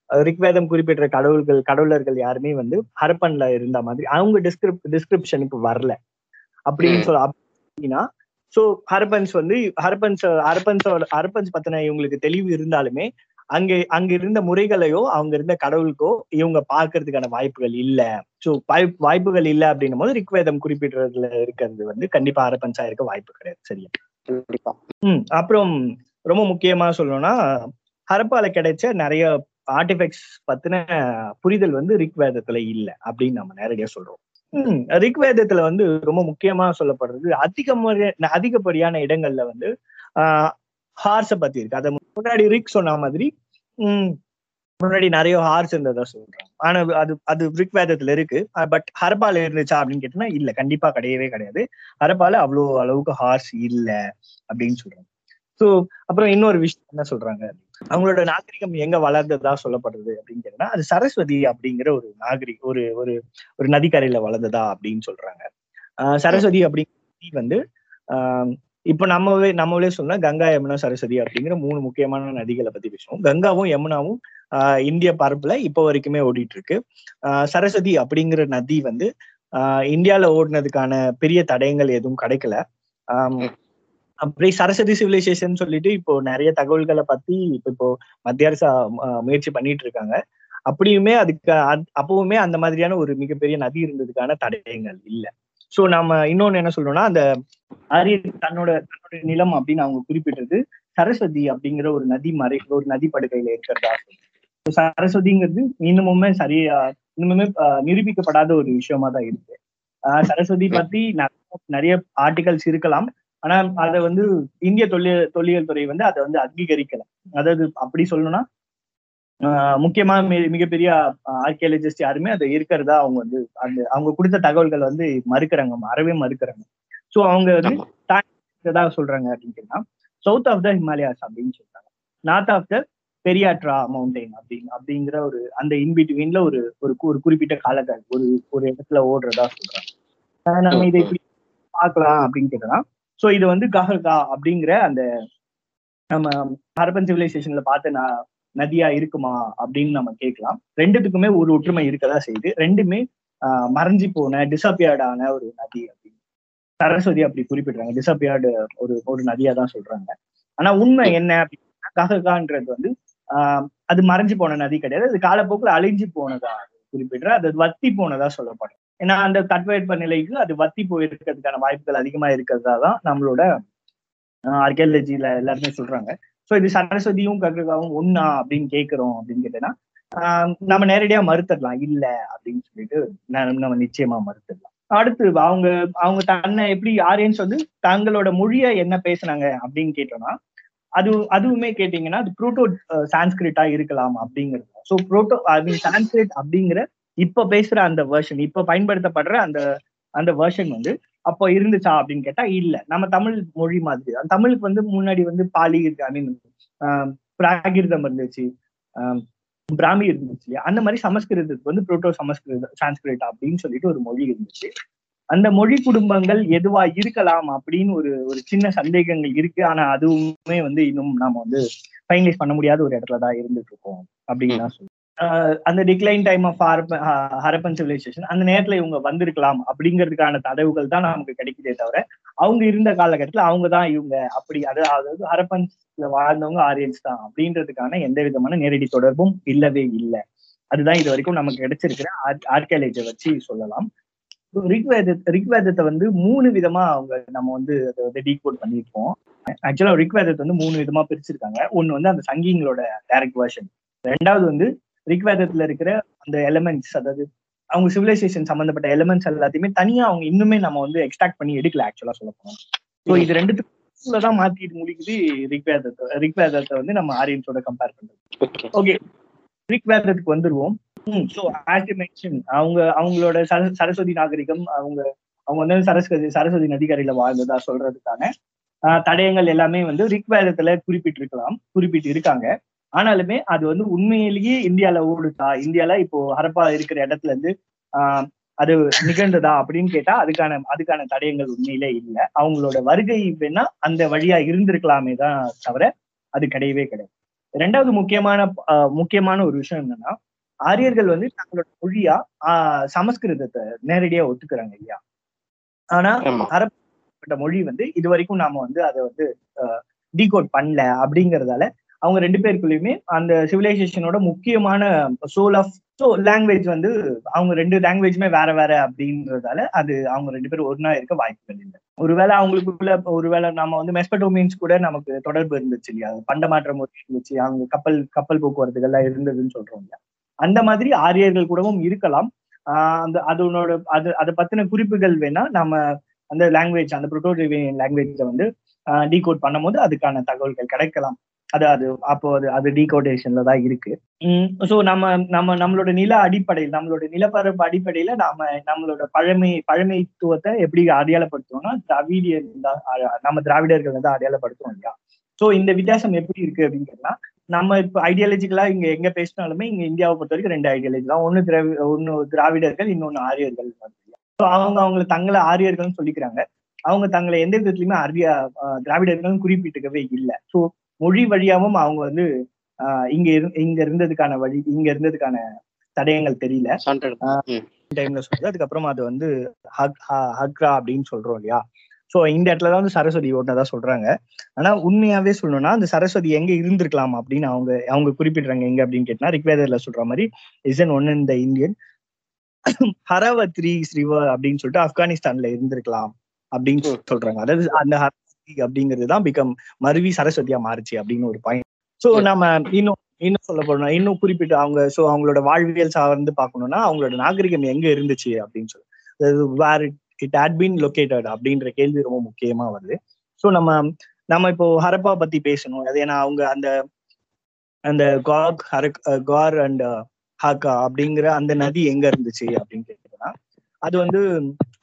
ரிக்வேதம் குறிப்பிடுற கடவுள்கள் கடவுளர்கள் யாருமே வந்து ஹரப்பன்ல இருந்த மாதிரி அவங்க டிஸ்கிரிப் டிஸ்கிரிப்ஷனுக்கு வரல. அப்படின்னு சொல்ல அப்படின்னா ஸோ ஹரப்பன்ஸ் வந்து ஹரப்பன்ஸ் ஹரப்பன்ஸோட ஹரப்பன்ஸ் பத்தின இவங்களுக்கு தெளிவு இருந்தாலுமே அங்க அங்க இருந்த முறைகளையோ அவங்க இருந்த கடவுளுக்கோ இவங்க பார்க்கிறதுக்கான வாய்ப்புகள் இல்ல. ஸோ வாய்ப்புகள் இல்ல அப்படின்னும் போது ரிக்வேதம் குறிப்பிடுறதுல இருக்கிறது வந்து கண்டிப்பா ஹரப்பன்ஸா இருக்க வாய்ப்பு கிடையாது. சரியா? கண்டிப்பா. ம் அப்புறம் ரொம்ப முக்கியமா சொல்லணும்னா ஹரப்பால கிடைச்ச நிறைய ஆர்டிஃபெக்ட்ஸ் பத்தின புரிதல் வந்து ரிக்வேதத்துல இல்ல அப்படின்னு நம்ம நேரடியா சொல்றோம். ரிக்வேதத்துல வந்து ரொம்ப முக்கியமா சொல்லப்படுறது அதிக முறை அதிகப்படியான இடங்கள்ல வந்து ஆஹ் ஹார்ஸ பத்தி இருக்கு. அதை முன்னாடி ரிக் சொன்ன மாதிரி உம் முன்னாடி நிறைய ஹார்ஸ் இருந்ததா சொல்றாங்க. ஆனா அது அது ரிக்வேதத்துல இருக்கு. பட் ஹரப்பால இருந்துச்சா அப்படின்னு கேட்டோம்னா இல்ல கண்டிப்பா கிடையவே கிடையாது. ஹரப்பால அவ்வளோ அளவுக்கு ஹார்ஸ் இல்ல அப்படின்னு சொல்றாங்க. சோ அப்புறம் இன்னொரு விஷயம் என்ன சொல்றாங்க? அவங்களோட நாகரிகம் எங்க வளர்ந்ததா சொல்லப்படுறது அப்படின்னு கேட்டீங்கன்னா அது சரஸ்வதி அப்படிங்கிற ஒரு நாகரி ஒரு ஒரு ஒரு நதிக்கரையில வளர்ந்ததா அப்படின்னு சொல்றாங்க. ஆஹ் சரஸ்வதி அப்படிங்கிற வந்து ஆஹ் இப்ப நம்மவே நம்மளே சொன்னா கங்கா யமுனா சரஸ்வதி அப்படிங்கிற மூணு முக்கியமான நதிகளை பத்தி பேசுவோம். கங்காவும் யமுனாவும் ஆஹ் இந்திய பரப்புல இப்போ வரைக்குமே ஓடிட்டு இருக்கு ஆஹ் சரஸ்வதி அப்படிங்கிற நதி வந்து ஆஹ் இந்தியால ஓடினதுக்கான பெரிய தடயங்கள் எதுவும் கிடைக்கல. ஆஹ் அப்படி சரஸ்வதி சிவிலைசேஷன் சொல்லிட்டு இப்போ நிறைய தகவல்களை பத்தி இப்போ மத்திய அரசு முயற்சி பண்ணிட்டு இருக்காங்க. அப்படியுமே அதுக்கு அப்பவுமே அந்த மாதிரியான ஒரு மிகப்பெரிய நதி இருந்ததுக்கான தடயங்கள் இல்லை. சோ நம்ம இன்னொன்னு என்ன சொல்லணும்னா அந்த அரிய தன்னோட தன்னோட நிலம் அப்படின்னு அவங்க குறிப்பிட்டது சரஸ்வதி அப்படிங்கிற ஒரு நதி மறை ஒரு நதி படுகையில இருக்கிறதா சரஸ்வதிங்கிறது இன்னுமுமே சரியா இன்னுமுமே நிரூபிக்கப்படாத ஒரு விஷயமா தான் இருக்கு. ஆஹ் சரஸ்வதி பத்தி நிறைய- நிறைய ஆர்டிகல்ஸ் இருக்கலாம். ஆனா அதை வந்து இந்திய தொல்லியல் தொல்லியல் துறை வந்து அதை வந்து அங்கீகரிக்கல. அதாவது அப்படி சொல்லணும்னா ஆஹ் முக்கியமா மிகப்பெரிய ஆர்கியாலஜிஸ்ட் யாருமே அது இருக்கிறதா அவங்க வந்து அந்த அவங்க கொடுத்த தகவல்கள் வந்து மறுக்கிறாங்க அறவே மறுக்கிறாங்க. சோ அவங்க வந்து. தான் சொல்றாங்க அப்படின்னு சவுத் ஆஃப் த ஹிமாலயாஸ் அப்படின்னு சொல்றாங்க. North of the Pariyatra mountain அப்படின்னு அப்படிங்கிற ஒரு அந்த இன்பிட்வீன்ல ஒரு ஒரு ஒரு குறிப்பிட்ட காலகட்டம் ஒரு ஒரு இடத்துல ஓடுறதா சொல்றாங்க. நம்ம இதை இப்படி பார்க்கலாம் அப்படின்னு கேட்டோம்னா சோ இது வந்து கஹல்கா அப்படிங்கிற அந்த நம்ம ஹரப்பன் சிவிலைசேஷன்ல பார்த்த ந- நதியா இருக்குமா அப்படின்னு நம்ம கேட்கலாம். ரெண்டுத்துக்குமே ஒரு ஒற்றுமை இருக்கதா செய்யுது. ரெண்டுமே ஆஹ் மறைஞ்சு போன டிசப்பியர்டான ஒரு நதி அப்படின்னு. சரஸ்வதி அப்படி குறிப்பிடுறாங்க. டிசப்பியர்டு ஒரு ஒரு நதியா தான் சொல்றாங்க. ஆனா உண்மை என்ன அப்படின்னா கஹகான்றது வந்து ஆஹ் அது மறைஞ்சு போன நதி கிடையாது. அது காலப்போக்கில் அழிஞ்சு போனதா குறிப்பிடுற அது வத்தி போனதா சொல்லப்படும். ஏன்னா அந்த தட்பவெட்ப நிலைக்கு அது வத்தி போயிருக்கிறதுக்கான வாய்ப்புகள் அதிகமா இருக்கிறதா தான் நம்மளோட ஆர்கியாலஜியில எல்லாருமே சொல்றாங்க. ஸோ இது சரஸ்வதியும் கக்ரகாவும் ஒன்னா அப்படின்னு கேட்கிறோம் அப்படின்னு கேட்டேன்னா நம்ம நேரடியா மறுத்துடலாம். இல்ல அப்படின்னு சொல்லிட்டு நம்ம நிச்சயமா மறுத்துடலாம். அடுத்து அவங்க அவங்க தன்னை எப்படி ஆரியன்ஸ் வந்து தங்களோட மொழியை என்ன பேசுனாங்க அப்படின்னு கேட்டோம்னா அது அதுவுமே கேட்டீங்கன்னா அது புரோட்டோ சான்ஸ்கிரிட்டா இருக்கலாம் அப்படிங்கிறது so proto I mean Sanskrit அப்படிங்கிற இப்ப பேசுற அந்த வெர்ஷன் இப்ப பயன்படுத்தப்படுற அந்த அந்த வெர்ஷன் வந்து அப்போ இருந்துச்சா அப்படின்னு கேட்டா இல்ல. நம்ம தமிழ் மொழி மாதிரி. தான் தமிழுக்கு வந்து முன்னாடி வந்து பாலி இருக்கு ஐ மீன் பிராகிருதம் இருந்துச்சு. பிராமி இருந்துச்சு இல்லையா? அந்த மாதிரி சமஸ்கிருதத்துக்கு வந்து புரோட்டோ சமஸ்கிருத சான்ஸ்கிரிட் அப்படின்னு சொல்லிட்டு ஒரு மொழி இருந்துச்சு. அந்த மொழி குடும்பங்கள் எதுவா இருக்கலாம் அப்படின்னு ஒரு ஒரு சின்ன சந்தேகங்கள் இருக்கு. ஆனா அதுவுமே வந்து இன்னும் நாம வந்து ஃபைனலைஸ் பண்ண முடியாத ஒரு இடத்துல தான் இருந்துட்டு இருக்கோம் அப்படின்னு நான் சொல்லுவேன். அந்த decline time of Harappan civilisation அந்த நேரத்துல இவங்க வந்திருக்கலாம் அப்படிங்கிறதுக்கான தடவுகள் தான் நமக்கு கிடைக்குதே தவிர அவங்க இருந்த காலகட்டத்துல அவங்க தான் இவங்க அப்படி அதாவது அதாவது ஹரப்பன்ஸ்ல வாழ்ந்தவங்க ஆரியன்ஸ் தான் அப்படின்றதுக்கான எந்த விதமான நேரடி தொடர்பும் இல்லவே இல்லை. அதுதான் இது வரைக்கும் நமக்கு கிடைச்சிருக்கிற ஆர்கியாலஜியை வச்சு சொல்லலாம். ரிக்வேத ரிக்வேதத்தை வந்து மூணு விதமா அவங்க நம்ம வந்து அதை வந்து டீகோட் பண்ணியிருப்போம் ஆக்சுவலா ரிக்வேதத்தை வந்து மூணு விதமா பிரிச்சிருக்காங்க. ஒன்னு வந்து அந்த சங்கிங்களோட டைரக்ட் வேர்ஷன் ரெண்டாவது வந்து ரிக்வேதத்துல இருக்கிற அந்த எலமெண்ட்ஸ் அதாவது அவங்க சிவிலைசேஷன் சம்பந்தப்பட்ட எலிமெண்ட்ஸ் எல்லாத்தையுமே தனியா அவங்க இன்னுமே நம்ம வந்து எக்ஸ்ட்ராக்ட் பண்ணி எடுக்கல ஆக்சுவலா சொல்ல போனோம் ஸோ இது ரெண்டுத்துக்குள்ள தான் மாத்திட்டு முடிக்குது ரிக்வேதத்தை ரிக்வேதத்தை வந்து நம்ம ஆரியன்ஸோட கம்பேர் பண்றது. ஓகே ரிக்வேதத்துக்கு வந்துருவோம். ஸோ ஆஸ் மென்ஷன் அவங்க அவங்களோட சர சரஸ்வதி நாகரிகம் அவங்க அவங்க வந்து சரஸ்வதி சரஸ்வதி நதிக்கரையில வாழ்ந்ததா சொல்றதுக்கான தடயங்கள் எல்லாமே வந்து ரிக்வேதத்துல குறிப்பிட்டிருக்கலாம் குறிப்பிட்டு இருக்காங்க ஆனாலுமே அது வந்து உண்மையிலேயே இந்தியால ஓடுச்சா இந்தியால இப்போ ஹரப்பா இருக்கிற இடத்துல இருந்து ஆஹ், அது நிகழ்ந்ததா அப்படின்னு கேட்டா அதுக்கான அதுக்கான தடயங்கள் உண்மையிலே இல்லை. அவங்களோட வருகை வேணா அந்த வழியா இருந்திருக்கலாமே தான் தவிர அது கிடையவே கிடையாது. ரெண்டாவது முக்கியமான முக்கியமான ஒரு விஷயம் என்னன்னா ஆரியர்கள் வந்து தங்களோட மொழியா ஆஹ், சமஸ்கிருதத்தை நேரடியா ஒத்துக்கிறாங்க இல்லையா? ஆனா ஆமா. ஹரப்பட்ட மொழி வந்து இது வரைக்கும் நாம வந்து அதை வந்து டீகோட் பண்ணல அப்படிங்கறதால அவங்க ரெண்டு பேருக்குள்ளயுமே அந்த சிவிலைசேஷனோட முக்கியமான சோல் ஆஃப் ஸோ லாங்குவேஜ் வந்து அவங்க ரெண்டு லாங்குவேஜுமே வேற வேற அப்படின்றதால அது அவங்க ரெண்டு பேரும் ஒண்ணா இருக்க வாய்ப்புகள் இல்லை. ஒருவேளை அவங்களுக்குள்ள ஒருவேளை நம்ம வந்து மெஸ்பட்டோமியன்ஸ் கூட நமக்கு தொடர்பு இருந்துச்சு இல்லையா? பண்டமாற்ற முறை இருந்துச்சு. அவங்க கப்பல் கப்பல் போக்குவரத்துகள்லாம் இருந்ததுன்னு சொல்றோம் இல்லையா? அந்த மாதிரி ஆரியர்கள் கூடவும் இருக்கலாம். ஆஹ் அந்த அதனோட அது அதை பத்தின குறிப்புகள் வேணா நம்ம அந்த லாங்குவேஜ் அந்த புரோட்டோடிவியன் லாங்குவேஜை வந்து டீகோட் பண்ணும்போது அதுக்கான தகவல்கள் கிடைக்கலாம். அது அது அப்போ அது அது டீகோடேஷன்ல தான் இருக்கு. ஸோ நம்ம நம்ம நம்மளோட நில அடிப்படையில் நம்மளோட நிலப்பரப்பு அடிப்படையில நாம நம்மளோட பழமை பழமைத்துவத்தை எப்படி அடையாளப்படுத்துவோம்னா திராவிடியர் தான் நம்ம திராவிடர்கள் தான் அடையாளப்படுத்துவோம் இல்லையா? ஸோ இந்த வித்தியாசம் எப்படி இருக்கு அப்படின்னு கேட்டா நம்ம இப்போ ஐடியாலஜிக்கலா இங்க எங்க பேசினாலுமே இங்க இந்தியாவை பொறுத்த வரைக்கும் ரெண்டு ஐடியாலஜி தான் ஒன்னு திராவி ஒன்னு திராவிடர்கள் இன்னொன்னு ஆரியர்கள். ஸோ அவங்க அவங்கள தங்களை ஆரியர்கள்னு சொல்லிக்கிறாங்க. அவங்க தங்களை எந்த விதத்துலயுமே அரிய அஹ், திராவிடர்களும் குறிப்பிட்டுக்கவே இல்லை. ஸோ மொழி வழியாவும் அவங்க வந்து ஆஹ் இங்க இரு இங்க இருந்ததுக்கான வழி இங்க இருந்ததுக்கான தடயங்கள் தெரியல. டைம்ல சொல்றது. அதுக்கப்புறமா அது வந்து ஹக்ரா அப்படின்னு சொல்றோம் இல்லையா? சோ இந்த இடத்துல தான் வந்து சரஸ்வதி ஓட்டுனதா சொல்றாங்க. ஆனா உண்மையாவே சொல்லணும்னா அந்த சரஸ்வதி எங்க இருந்திருக்கலாம் அப்படின்னு அவங்க அவங்க குறிப்பிடுறாங்க. எங்க அப்படின்னு கேட்டா ரிக்வேதர்ல சொல்ற மாதிரி இசன் ஒன் இந்த இந்தியன் ஹரவத்ரி ரிவர் அப்படின்னு சொல்லிட்டு ஆப்கானிஸ்தான்ல இருந்திருக்கலாம் அப்படின்னு. சொல்றாங்க. அதாவது அந்த அப்படிங்கிறது தான் பிகம் மருவி சரஸ்வதியா மாறுச்சு அப்படின்னு ஒரு பாயிண்ட் சோ. நம்ம இன்னும் இன்னும் சொல்ல போறோம் இன்னும் குறிப்பிட்டு அவங்க சோ அவங்களோட வாழ்வியல் சார்ந்து பார்க்கணும்னா அவங்களோட நாகரிகம் எங்க இருந்துச்சு அப்படின்னு சொல்லி. Where it had been located அப்படின்ற கேள்வி ரொம்ப முக்கியமா வருது. சோ நம்ம நம்ம இப்போ ஹரப்பா பத்தி பேசணும். அது ஏன்னா அவங்க அந்த அந்த காக் ஹரக் கார் அண்ட் ஹாக்கா அப்படிங்கிற அந்த நதி எங்க இருந்துச்சு அப்படின்னு கேட்டீங்கன்னா அது வந்து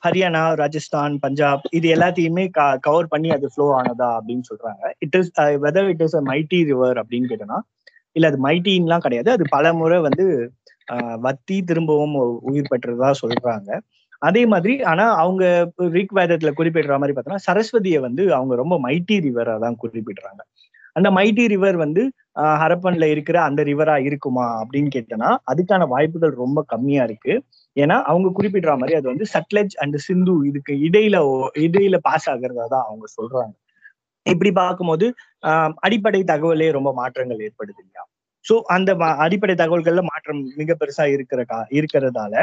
ஹரியானா ராஜஸ்தான் பஞ்சாப் இது எல்லாத்தையுமே கவர் பண்ணி அது ஃப்ளோ ஆனதா அப்படின்னு சொல்றாங்க. It is whether it is a mighty river அப்படின்னு கேட்டோம்னா இல்ல அது மைட்டின்லாம் கிடையாது. அது பல முறை வந்து ஆஹ் வத்தி திரும்பவும் உயிர் பெற்றதா சொல்றாங்க. அதே மாதிரி ஆனா அவங்க ரிக் வேதத்துல குறிப்பிடுற மாதிரி பார்த்தோம்னா சரஸ்வதியை வந்து அவங்க ரொம்ப மைட்டி ரிவரா தான் குறிப்பிடுறாங்க. அந்த மைட்டி ரிவர் வந்து ஹரப்பன்ல இருக்கிற அந்த ரிவரா இருக்குமா அப்படின்னு கேட்டோம்னா அதுக்கான வாய்ப்புகள் ரொம்ப கம்மியா இருக்கு. ஏன்னா அவங்க குறிப்பிடுற மாதிரி அது வந்து சட்லஜ் அண்ட் சிந்து இதுக்கு இடையில இடையில பாஸ் ஆகுறதா தான் அவங்க சொல்றாங்க. இப்படி பார்க்கும்போது ஆஹ் அடிப்படை தகவலே ரொம்ப மாற்றங்கள் ஏற்படுது இல்லையா? சோ அந்த அடிப்படை தகவல்கள்ல மாற்றம் மிக பெருசா இருக்கிறக்கா இருக்கிறதால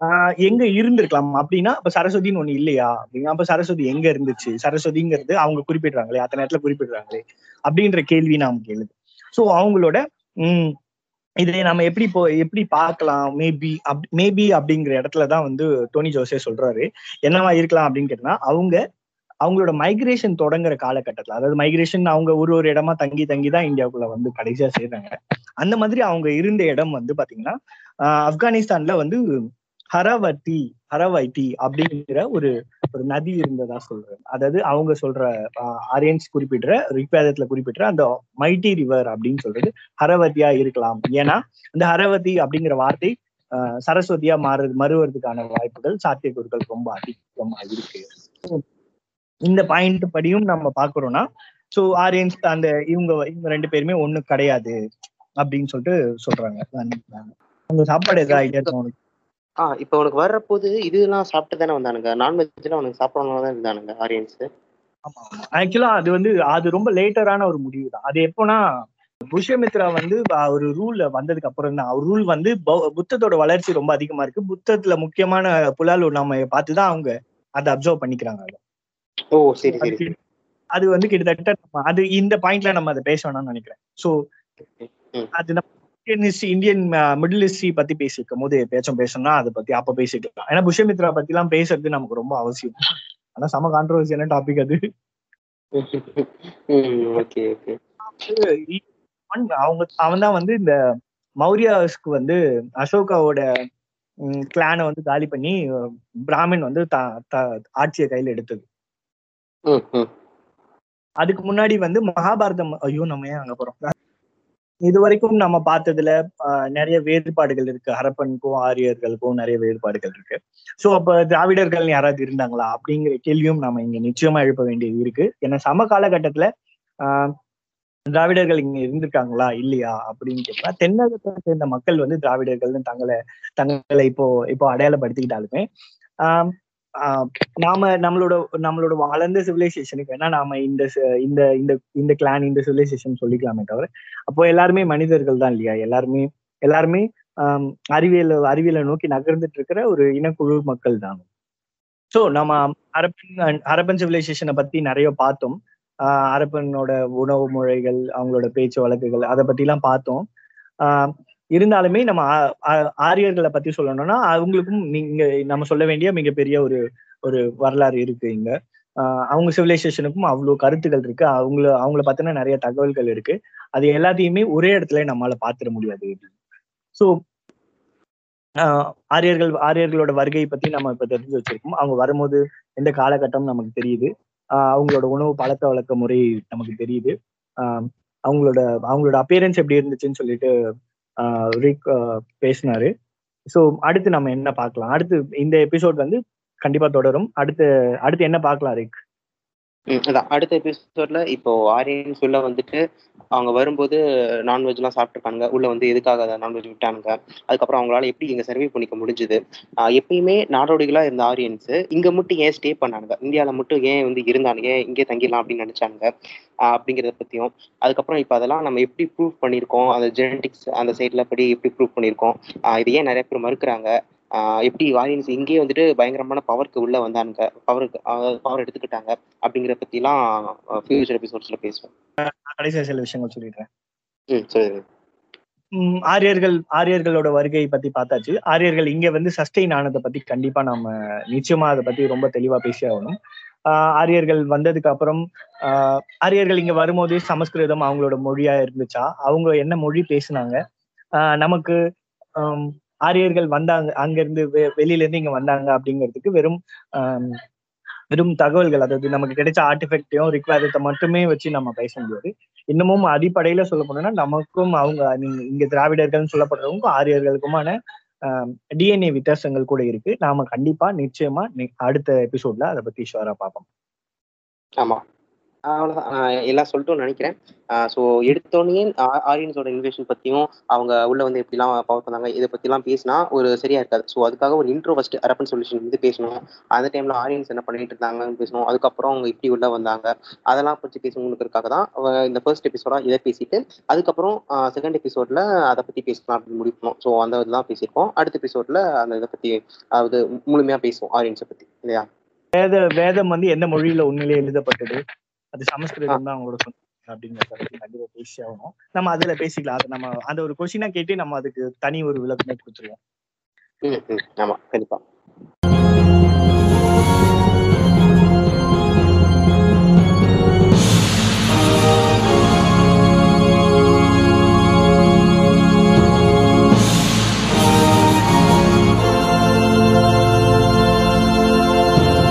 ஆஹ் எங்க இருந்திருக்கலாம்? அப்படின்னா அப்ப சரஸ்வதின்னு ஒண்ணு இல்லையா? அப்படின்னா அப்ப சரஸ்வதி எங்க இருந்துச்சு? சரஸ்வதிங்கிறது அவங்க குறிப்பிடுறாங்களே அத்தனை நேரத்துல குறிப்பிடுறாங்களே அப்படின்ற கேள்வி நாம் கேளுது சோ அவங்களோட உம் இதை நம்ம எப்படி இப்போ எப்படி பார்க்கலாம்? மேபி அப் மேபி அப்படிங்கிற இடத்துலதான் வந்து டோனி ஜோசே சொல்றாரு. என்னவா இருக்கலாம் அப்படின்னு கேட்டா அவங்க அவங்களோட மைக்ரேஷன் தொடங்குற காலகட்டத்துல அதாவது மைக்ரேஷன் அவங்க ஒரு ஒரு இடமா தங்கி தங்கி தான் இந்தியாவுக்குள்ள வந்து கடைசியா செய்யறாங்க அந்த மாதிரி அவங்க இருந்த இடம் வந்து பாத்தீங்கன்னா ஆஹ் ஆப்கானிஸ்தான்ல வந்து ஹரவட்டி ஹரவைட்டி அப்படிங்கிற ஒரு ஒரு நதி இருந்ததா சொல்றாங்க அதாவது அவங்க சொல்ற ஆரியன்ஸ் குறிப்பிடுற ரிக்வேதத்துல குறிப்பிடுற அந்த மைட்டி ரிவர் அப்படின்னு சொல்றது ஹரவதியா இருக்கலாம். ஏன்னா அந்த ஹரவதி அப்படிங்கிற வார்த்தை ஆஹ் சரஸ்வதியா மாறு மறுவதுக்கான வாய்ப்புகள் சாத்தியக்கூறுகள் ரொம்ப அதிகமா இருக்கு. இந்த பாயிண்ட் படியும் நம்ம பாக்குறோம்னா சோ ஆரியன்ஸ் அந்த இவங்க இவங்க ரெண்டு பேருமே ஒண்ணு கிடையாது அப்படின்னு சொல்லிட்டு சொல்றாங்க. அந்த சாப்பாடு ஏதாவது ஐடியா தோணுது ஆ இப்போ உனக்கு வர்றபோது இதெல்லாம் சாப்பிட்டு தானே வந்தானுங்க நான்வெஜ்லாம் உனக்கு சாப்பிடணும் தான் இருந்தானுங்க ஆமா ஆக்சுவலா அது வந்து அது ரொம்ப லேட்டரான ஒரு முடிவு தான் அது எப்போனா புஷ்யமித்ரா வந்து ஒரு ரூல் வந்ததுக்கு அப்புறம் தான். அவர் ரூல் வந்து புத்தத்தோட வளர்ச்சி ரொம்ப அதிகமா இருக்கு. புத்தத்துல முக்கியமான புலால் நம்ம பார்த்து தான் அவங்க அதை அப்சர்வ் பண்ணிக்கிறாங்க. ஓ சரி சரி அது வந்து கிட்டத்தட்ட அது இந்த பாயிண்ட்ல நம்ம அதை பேச வேணாம்னு நினைக்கிறேன். சோ. அது நம்ம Indian history Indian middle history பத்தி பேசியிருக்கும் போது எப்பயாச்சும் பேசணும்னா அதை பத்தி அப்ப பேசிக்கலாம். ஏன்னா புஷ்யமித்ரா பத்தி எல்லாம் பேசுறது நமக்கு ரொம்ப அவசியம். ஆனா செம கான்ட்ரவர்சியான டாபிக் அது? அவங்க அவன் தான் வந்து இந்த மௌரியாஸ்க்கு வந்து அசோகாவோட கிளானை வந்து காலி பண்ணி பிராமின் வந்து ஆட்சியை கையில எடுத்தது. அதுக்கு முன்னாடி வந்து மகாபாரதம் ஐயோ நம்ம ஏன் அங்க போறோம்? இது வரைக்கும் நம்ம பார்த்ததுல நிறைய வேறுபாடுகள் இருக்கு. ஹரப்பனுக்கும் ஆரியர்களுக்கும் நிறைய வேறுபாடுகள் இருக்கு. சோ அப்ப திராவிடர்கள் யாராவது இருந்தாங்களா? அப்படிங்கிற கேள்வியும் நம்ம இங்க நிச்சயமா எழுப்ப வேண்டியது இருக்கு. ஏன்னா சம காலகட்டத்துல ஆஹ், திராவிடர்கள் இங்க இருந்திருக்காங்களா? இல்லையா? அப்படின்னு கேட்டா தென்னகத்தை சேர்ந்த மக்கள் வந்து திராவிடர்கள்னு தங்களை தங்களை இப்போ இப்போ அடையாளப்படுத்திக்கிட்டாலுமே ஆஹ் நாம நம்மளோட நம்மளோட வளர்ந்த சிவிலைசேஷனுக்கு வேணா நாம இந்த இந்த இந்த இந்த கிளான் இந்த சிவிலைசேஷன் சொல்லிக்கலாமே தவிர அப்போ எல்லாருமே மனிதர்கள் தான் இல்லையா? எல்லாருமே எல்லாருமே ஆஹ் அறிவியல் அறிவியலை நோக்கி நகர்ந்துட்டு இருக்கிற ஒரு இனக்குழு மக்கள் தான். ஸோ நம்ம அரப்பன் அரபன் சிவிலைசேஷனை பத்தி நிறைய பார்த்தோம். ஆஹ் அரப்பனோட உணவு முறைகள் அவங்களோட பேச்சு வழக்குகள் அதை பத்தி எல்லாம் பார்த்தோம். ஆஹ் இருந்தாலுமே நம்ம ஆ- ஆரியர்களை பத்தி சொல்லணும்னா அவங்களுக்கும் நீங்க நம்ம சொல்ல வேண்டிய மிகப்பெரிய ஒரு ஒரு வரலாறு இருக்கு இங்க. ஆஹ் அவங்க சிவிலைசேஷனுக்கும் அவ்வளோ கருத்துக்கள் இருக்கு. அவங்கள அவங்கள பத்தின நிறைய தகவல்கள் இருக்கு. அது எல்லாத்தையுமே ஒரே இடத்துல நம்மளால பாத்திர முடியாது. ஸோ ஆரியர்கள் ஆரியர்களோட வருகை பத்தி நம்ம இப்ப தெரிஞ்சு வச்சிருக்கோம். அவங்க வரும்போது எந்த காலகட்டம் நமக்கு தெரியுது. ஆஹ் அவங்களோட உணவு பழக்க வழக்க முறை நமக்கு தெரியுது. ஆஹ் அவங்களோட அவங்களோட அப்பியரன்ஸ் எப்படி இருந்துச்சுன்னு சொல்லிட்டு பேசினாரு. ஸோ அடுத்து நம்ம என்ன பார்க்கலாம்? அடுத்து இந்த எபிசோட் வந்து கண்டிப்பா தொடரும். அடுத்து அடுத்து என்ன பார்க்கலாம் ரிக் அதான். அடுத்த எபிசோட்ல இப்போ ஆரியன்ஸ் உள்ள வந்துட்டு அவங்க வரும்போது நான்வெஜ்லாம் சாப்பிட்டுருக்காங்க உள்ள வந்து எதுக்காக அதை நான்வெஜ் விட்டானுங்க? அதுக்கப்புறம் அவங்களால எப்படி இங்க சர்வே பண்ணிக்க முடிஞ்சுது? எப்பயுமே நாடோடிகளா இருந்த ஆரியன்ஸ் இங்க மட்டும் ஏன் ஸ்டே பண்ணானுங்க? இந்தியாவில மட்டும் ஏன் வந்து இருந்தானுங்க? ஏன் இங்கே தங்கிடலாம் அப்படின்னு நினைச்சாங்க அப்படிங்கிறத பத்தியும். அதுக்கப்புறம் இப்போ அதெல்லாம் நம்ம எப்படி ப்ரூவ் பண்ணியிருக்கோம்? அந்த ஜெனட்டிக்ஸ் அந்த சைட்ல படி எப்படி ப்ரூவ் பண்ணியிருக்கோம்? இது ஏன் நிறைய பேர் மறுக்கிறாங்க? எப்படி ஆரியன்ஸ் இங்கேயே வந்துட்டு பயங்கரமான பவருக்கு உள்ள வந்தானுங்க. பவருக்கு பவர் எடுத்துக்கிட்டாங்க. அப்படிங்கிற பத்திலாம் ஃபியூச்சர் எபிசோட்ஸ்ல பேசுவோம். கடைசியா சில விஷயங்கள் சொல்லிடுறேன். ம் சொல்லுங்க. ஆரியர்கள் ஆரியர்களோட வருகை பத்தி பார்த்தாச்சு. ஆரியர்கள் இங்க வந்து சஸ்டெயின் ஆனதை பத்தி கண்டிப்பா நாம நிச்சயமா அதை பத்தி ரொம்ப தெளிவா பேசி ஆகணும். ஆஹ் ஆரியர்கள் வந்ததுக்கு அப்புறம் ஆஹ் ஆரியர்கள் இங்க வரும்போது சமஸ்கிருதம் அவங்களோட மொழியா இருந்துச்சா? அவங்க என்ன மொழி பேசுனாங்க? ஆஹ் நமக்கு ஆரியர்கள் வந்தாங்க அங்க இருந்து வெ- வெளியில இருந்து இங்க வந்தாங்க அப்படிங்கிறதுக்கு வெறும் வெறும் தகவல்கள். அதாவது நமக்கு கிடைச்ச ஆர்டிஃபெக்டையும் ரிக்வாதத்தை மட்டுமே வச்சு நம்ம பேச முடியாது. இன்னமும் அடிப்படையில சொல்ல போனோம்னா நமக்கும் அவங்க நீங்க இங்க திராவிடர்கள்னு சொல்லப்படுறவங்களுக்கும் ஆரியர்களுக்குமான டிஎன்ஏ வித்தியாசங்கள் கூட இருக்கு. நாம கண்டிப்பா நிச்சயமா அடுத்த எபிசோட்ல அதை பத்தி ஷுவரா பார்ப்போம். ஆமா. அவ்வளோதான் அவ்வளவுதான் எல்லாம் சொல்லிட்டோம்னு நினைக்கிறேன். ஸோ எடுத்தோடனே ஆரியன்ஸோட இன்வேஷன் பத்தியும் அவங்க உள்ள வந்து எப்படிலாம் பவர் பண்ணாங்க இதை பற்றிலாம் பேசினா ஒரு சரியா இருக்காது. ஸோ அதுக்காக ஒரு இன்ட்ரோ ஃபஸ்ட் அரப்பன் சொல்யூஷன் வந்து பேசணும். அந்த டைம்ல ஆரியன்ஸ் என்ன பண்ணிட்டு இருந்தாங்கன்னு பேசணும். அதுக்கப்புறம் அவங்க இப்படி உள்ள வந்தாங்க. அதெல்லாம் பற்றி பேசணுங்கிறதுக்காக தான். இந்த ஃபர்ஸ்ட் எபிசோடா இதை பேசிட்டு அதுக்கப்புறம் செகண்ட் எபிசோட்ல அதை பத்தி பேசலாம் அப்படின்னு முடிப்போம் ஸோ அந்த இதெல்லாம் பேசியிருக்கோம். அடுத்த எபிசோட்ல அந்த இதை பத்தி அதாவது முழுமையா பேசுவோம் ஆரியன்ஸை பத்தி. இல்லையா? வேத வேதம் வந்து எந்த மொழியில உண்மையிலே எழுதப்பட்டது? அது சமஸ்கிருதம் தான் அவங்களோட சொந்த அப்படிங்கிறத பத்தி கண்டிப்பா பேசி ஆகணும். நம்ம அதுல பேசிக்கலாம். அது நம்ம அந்த ஒரு கொஸ்டினா கேட்டு நம்ம அதுக்கு தனி ஒரு விளக்கமே கொடுத்துருவோம். ஆமா கண்டிப்பா.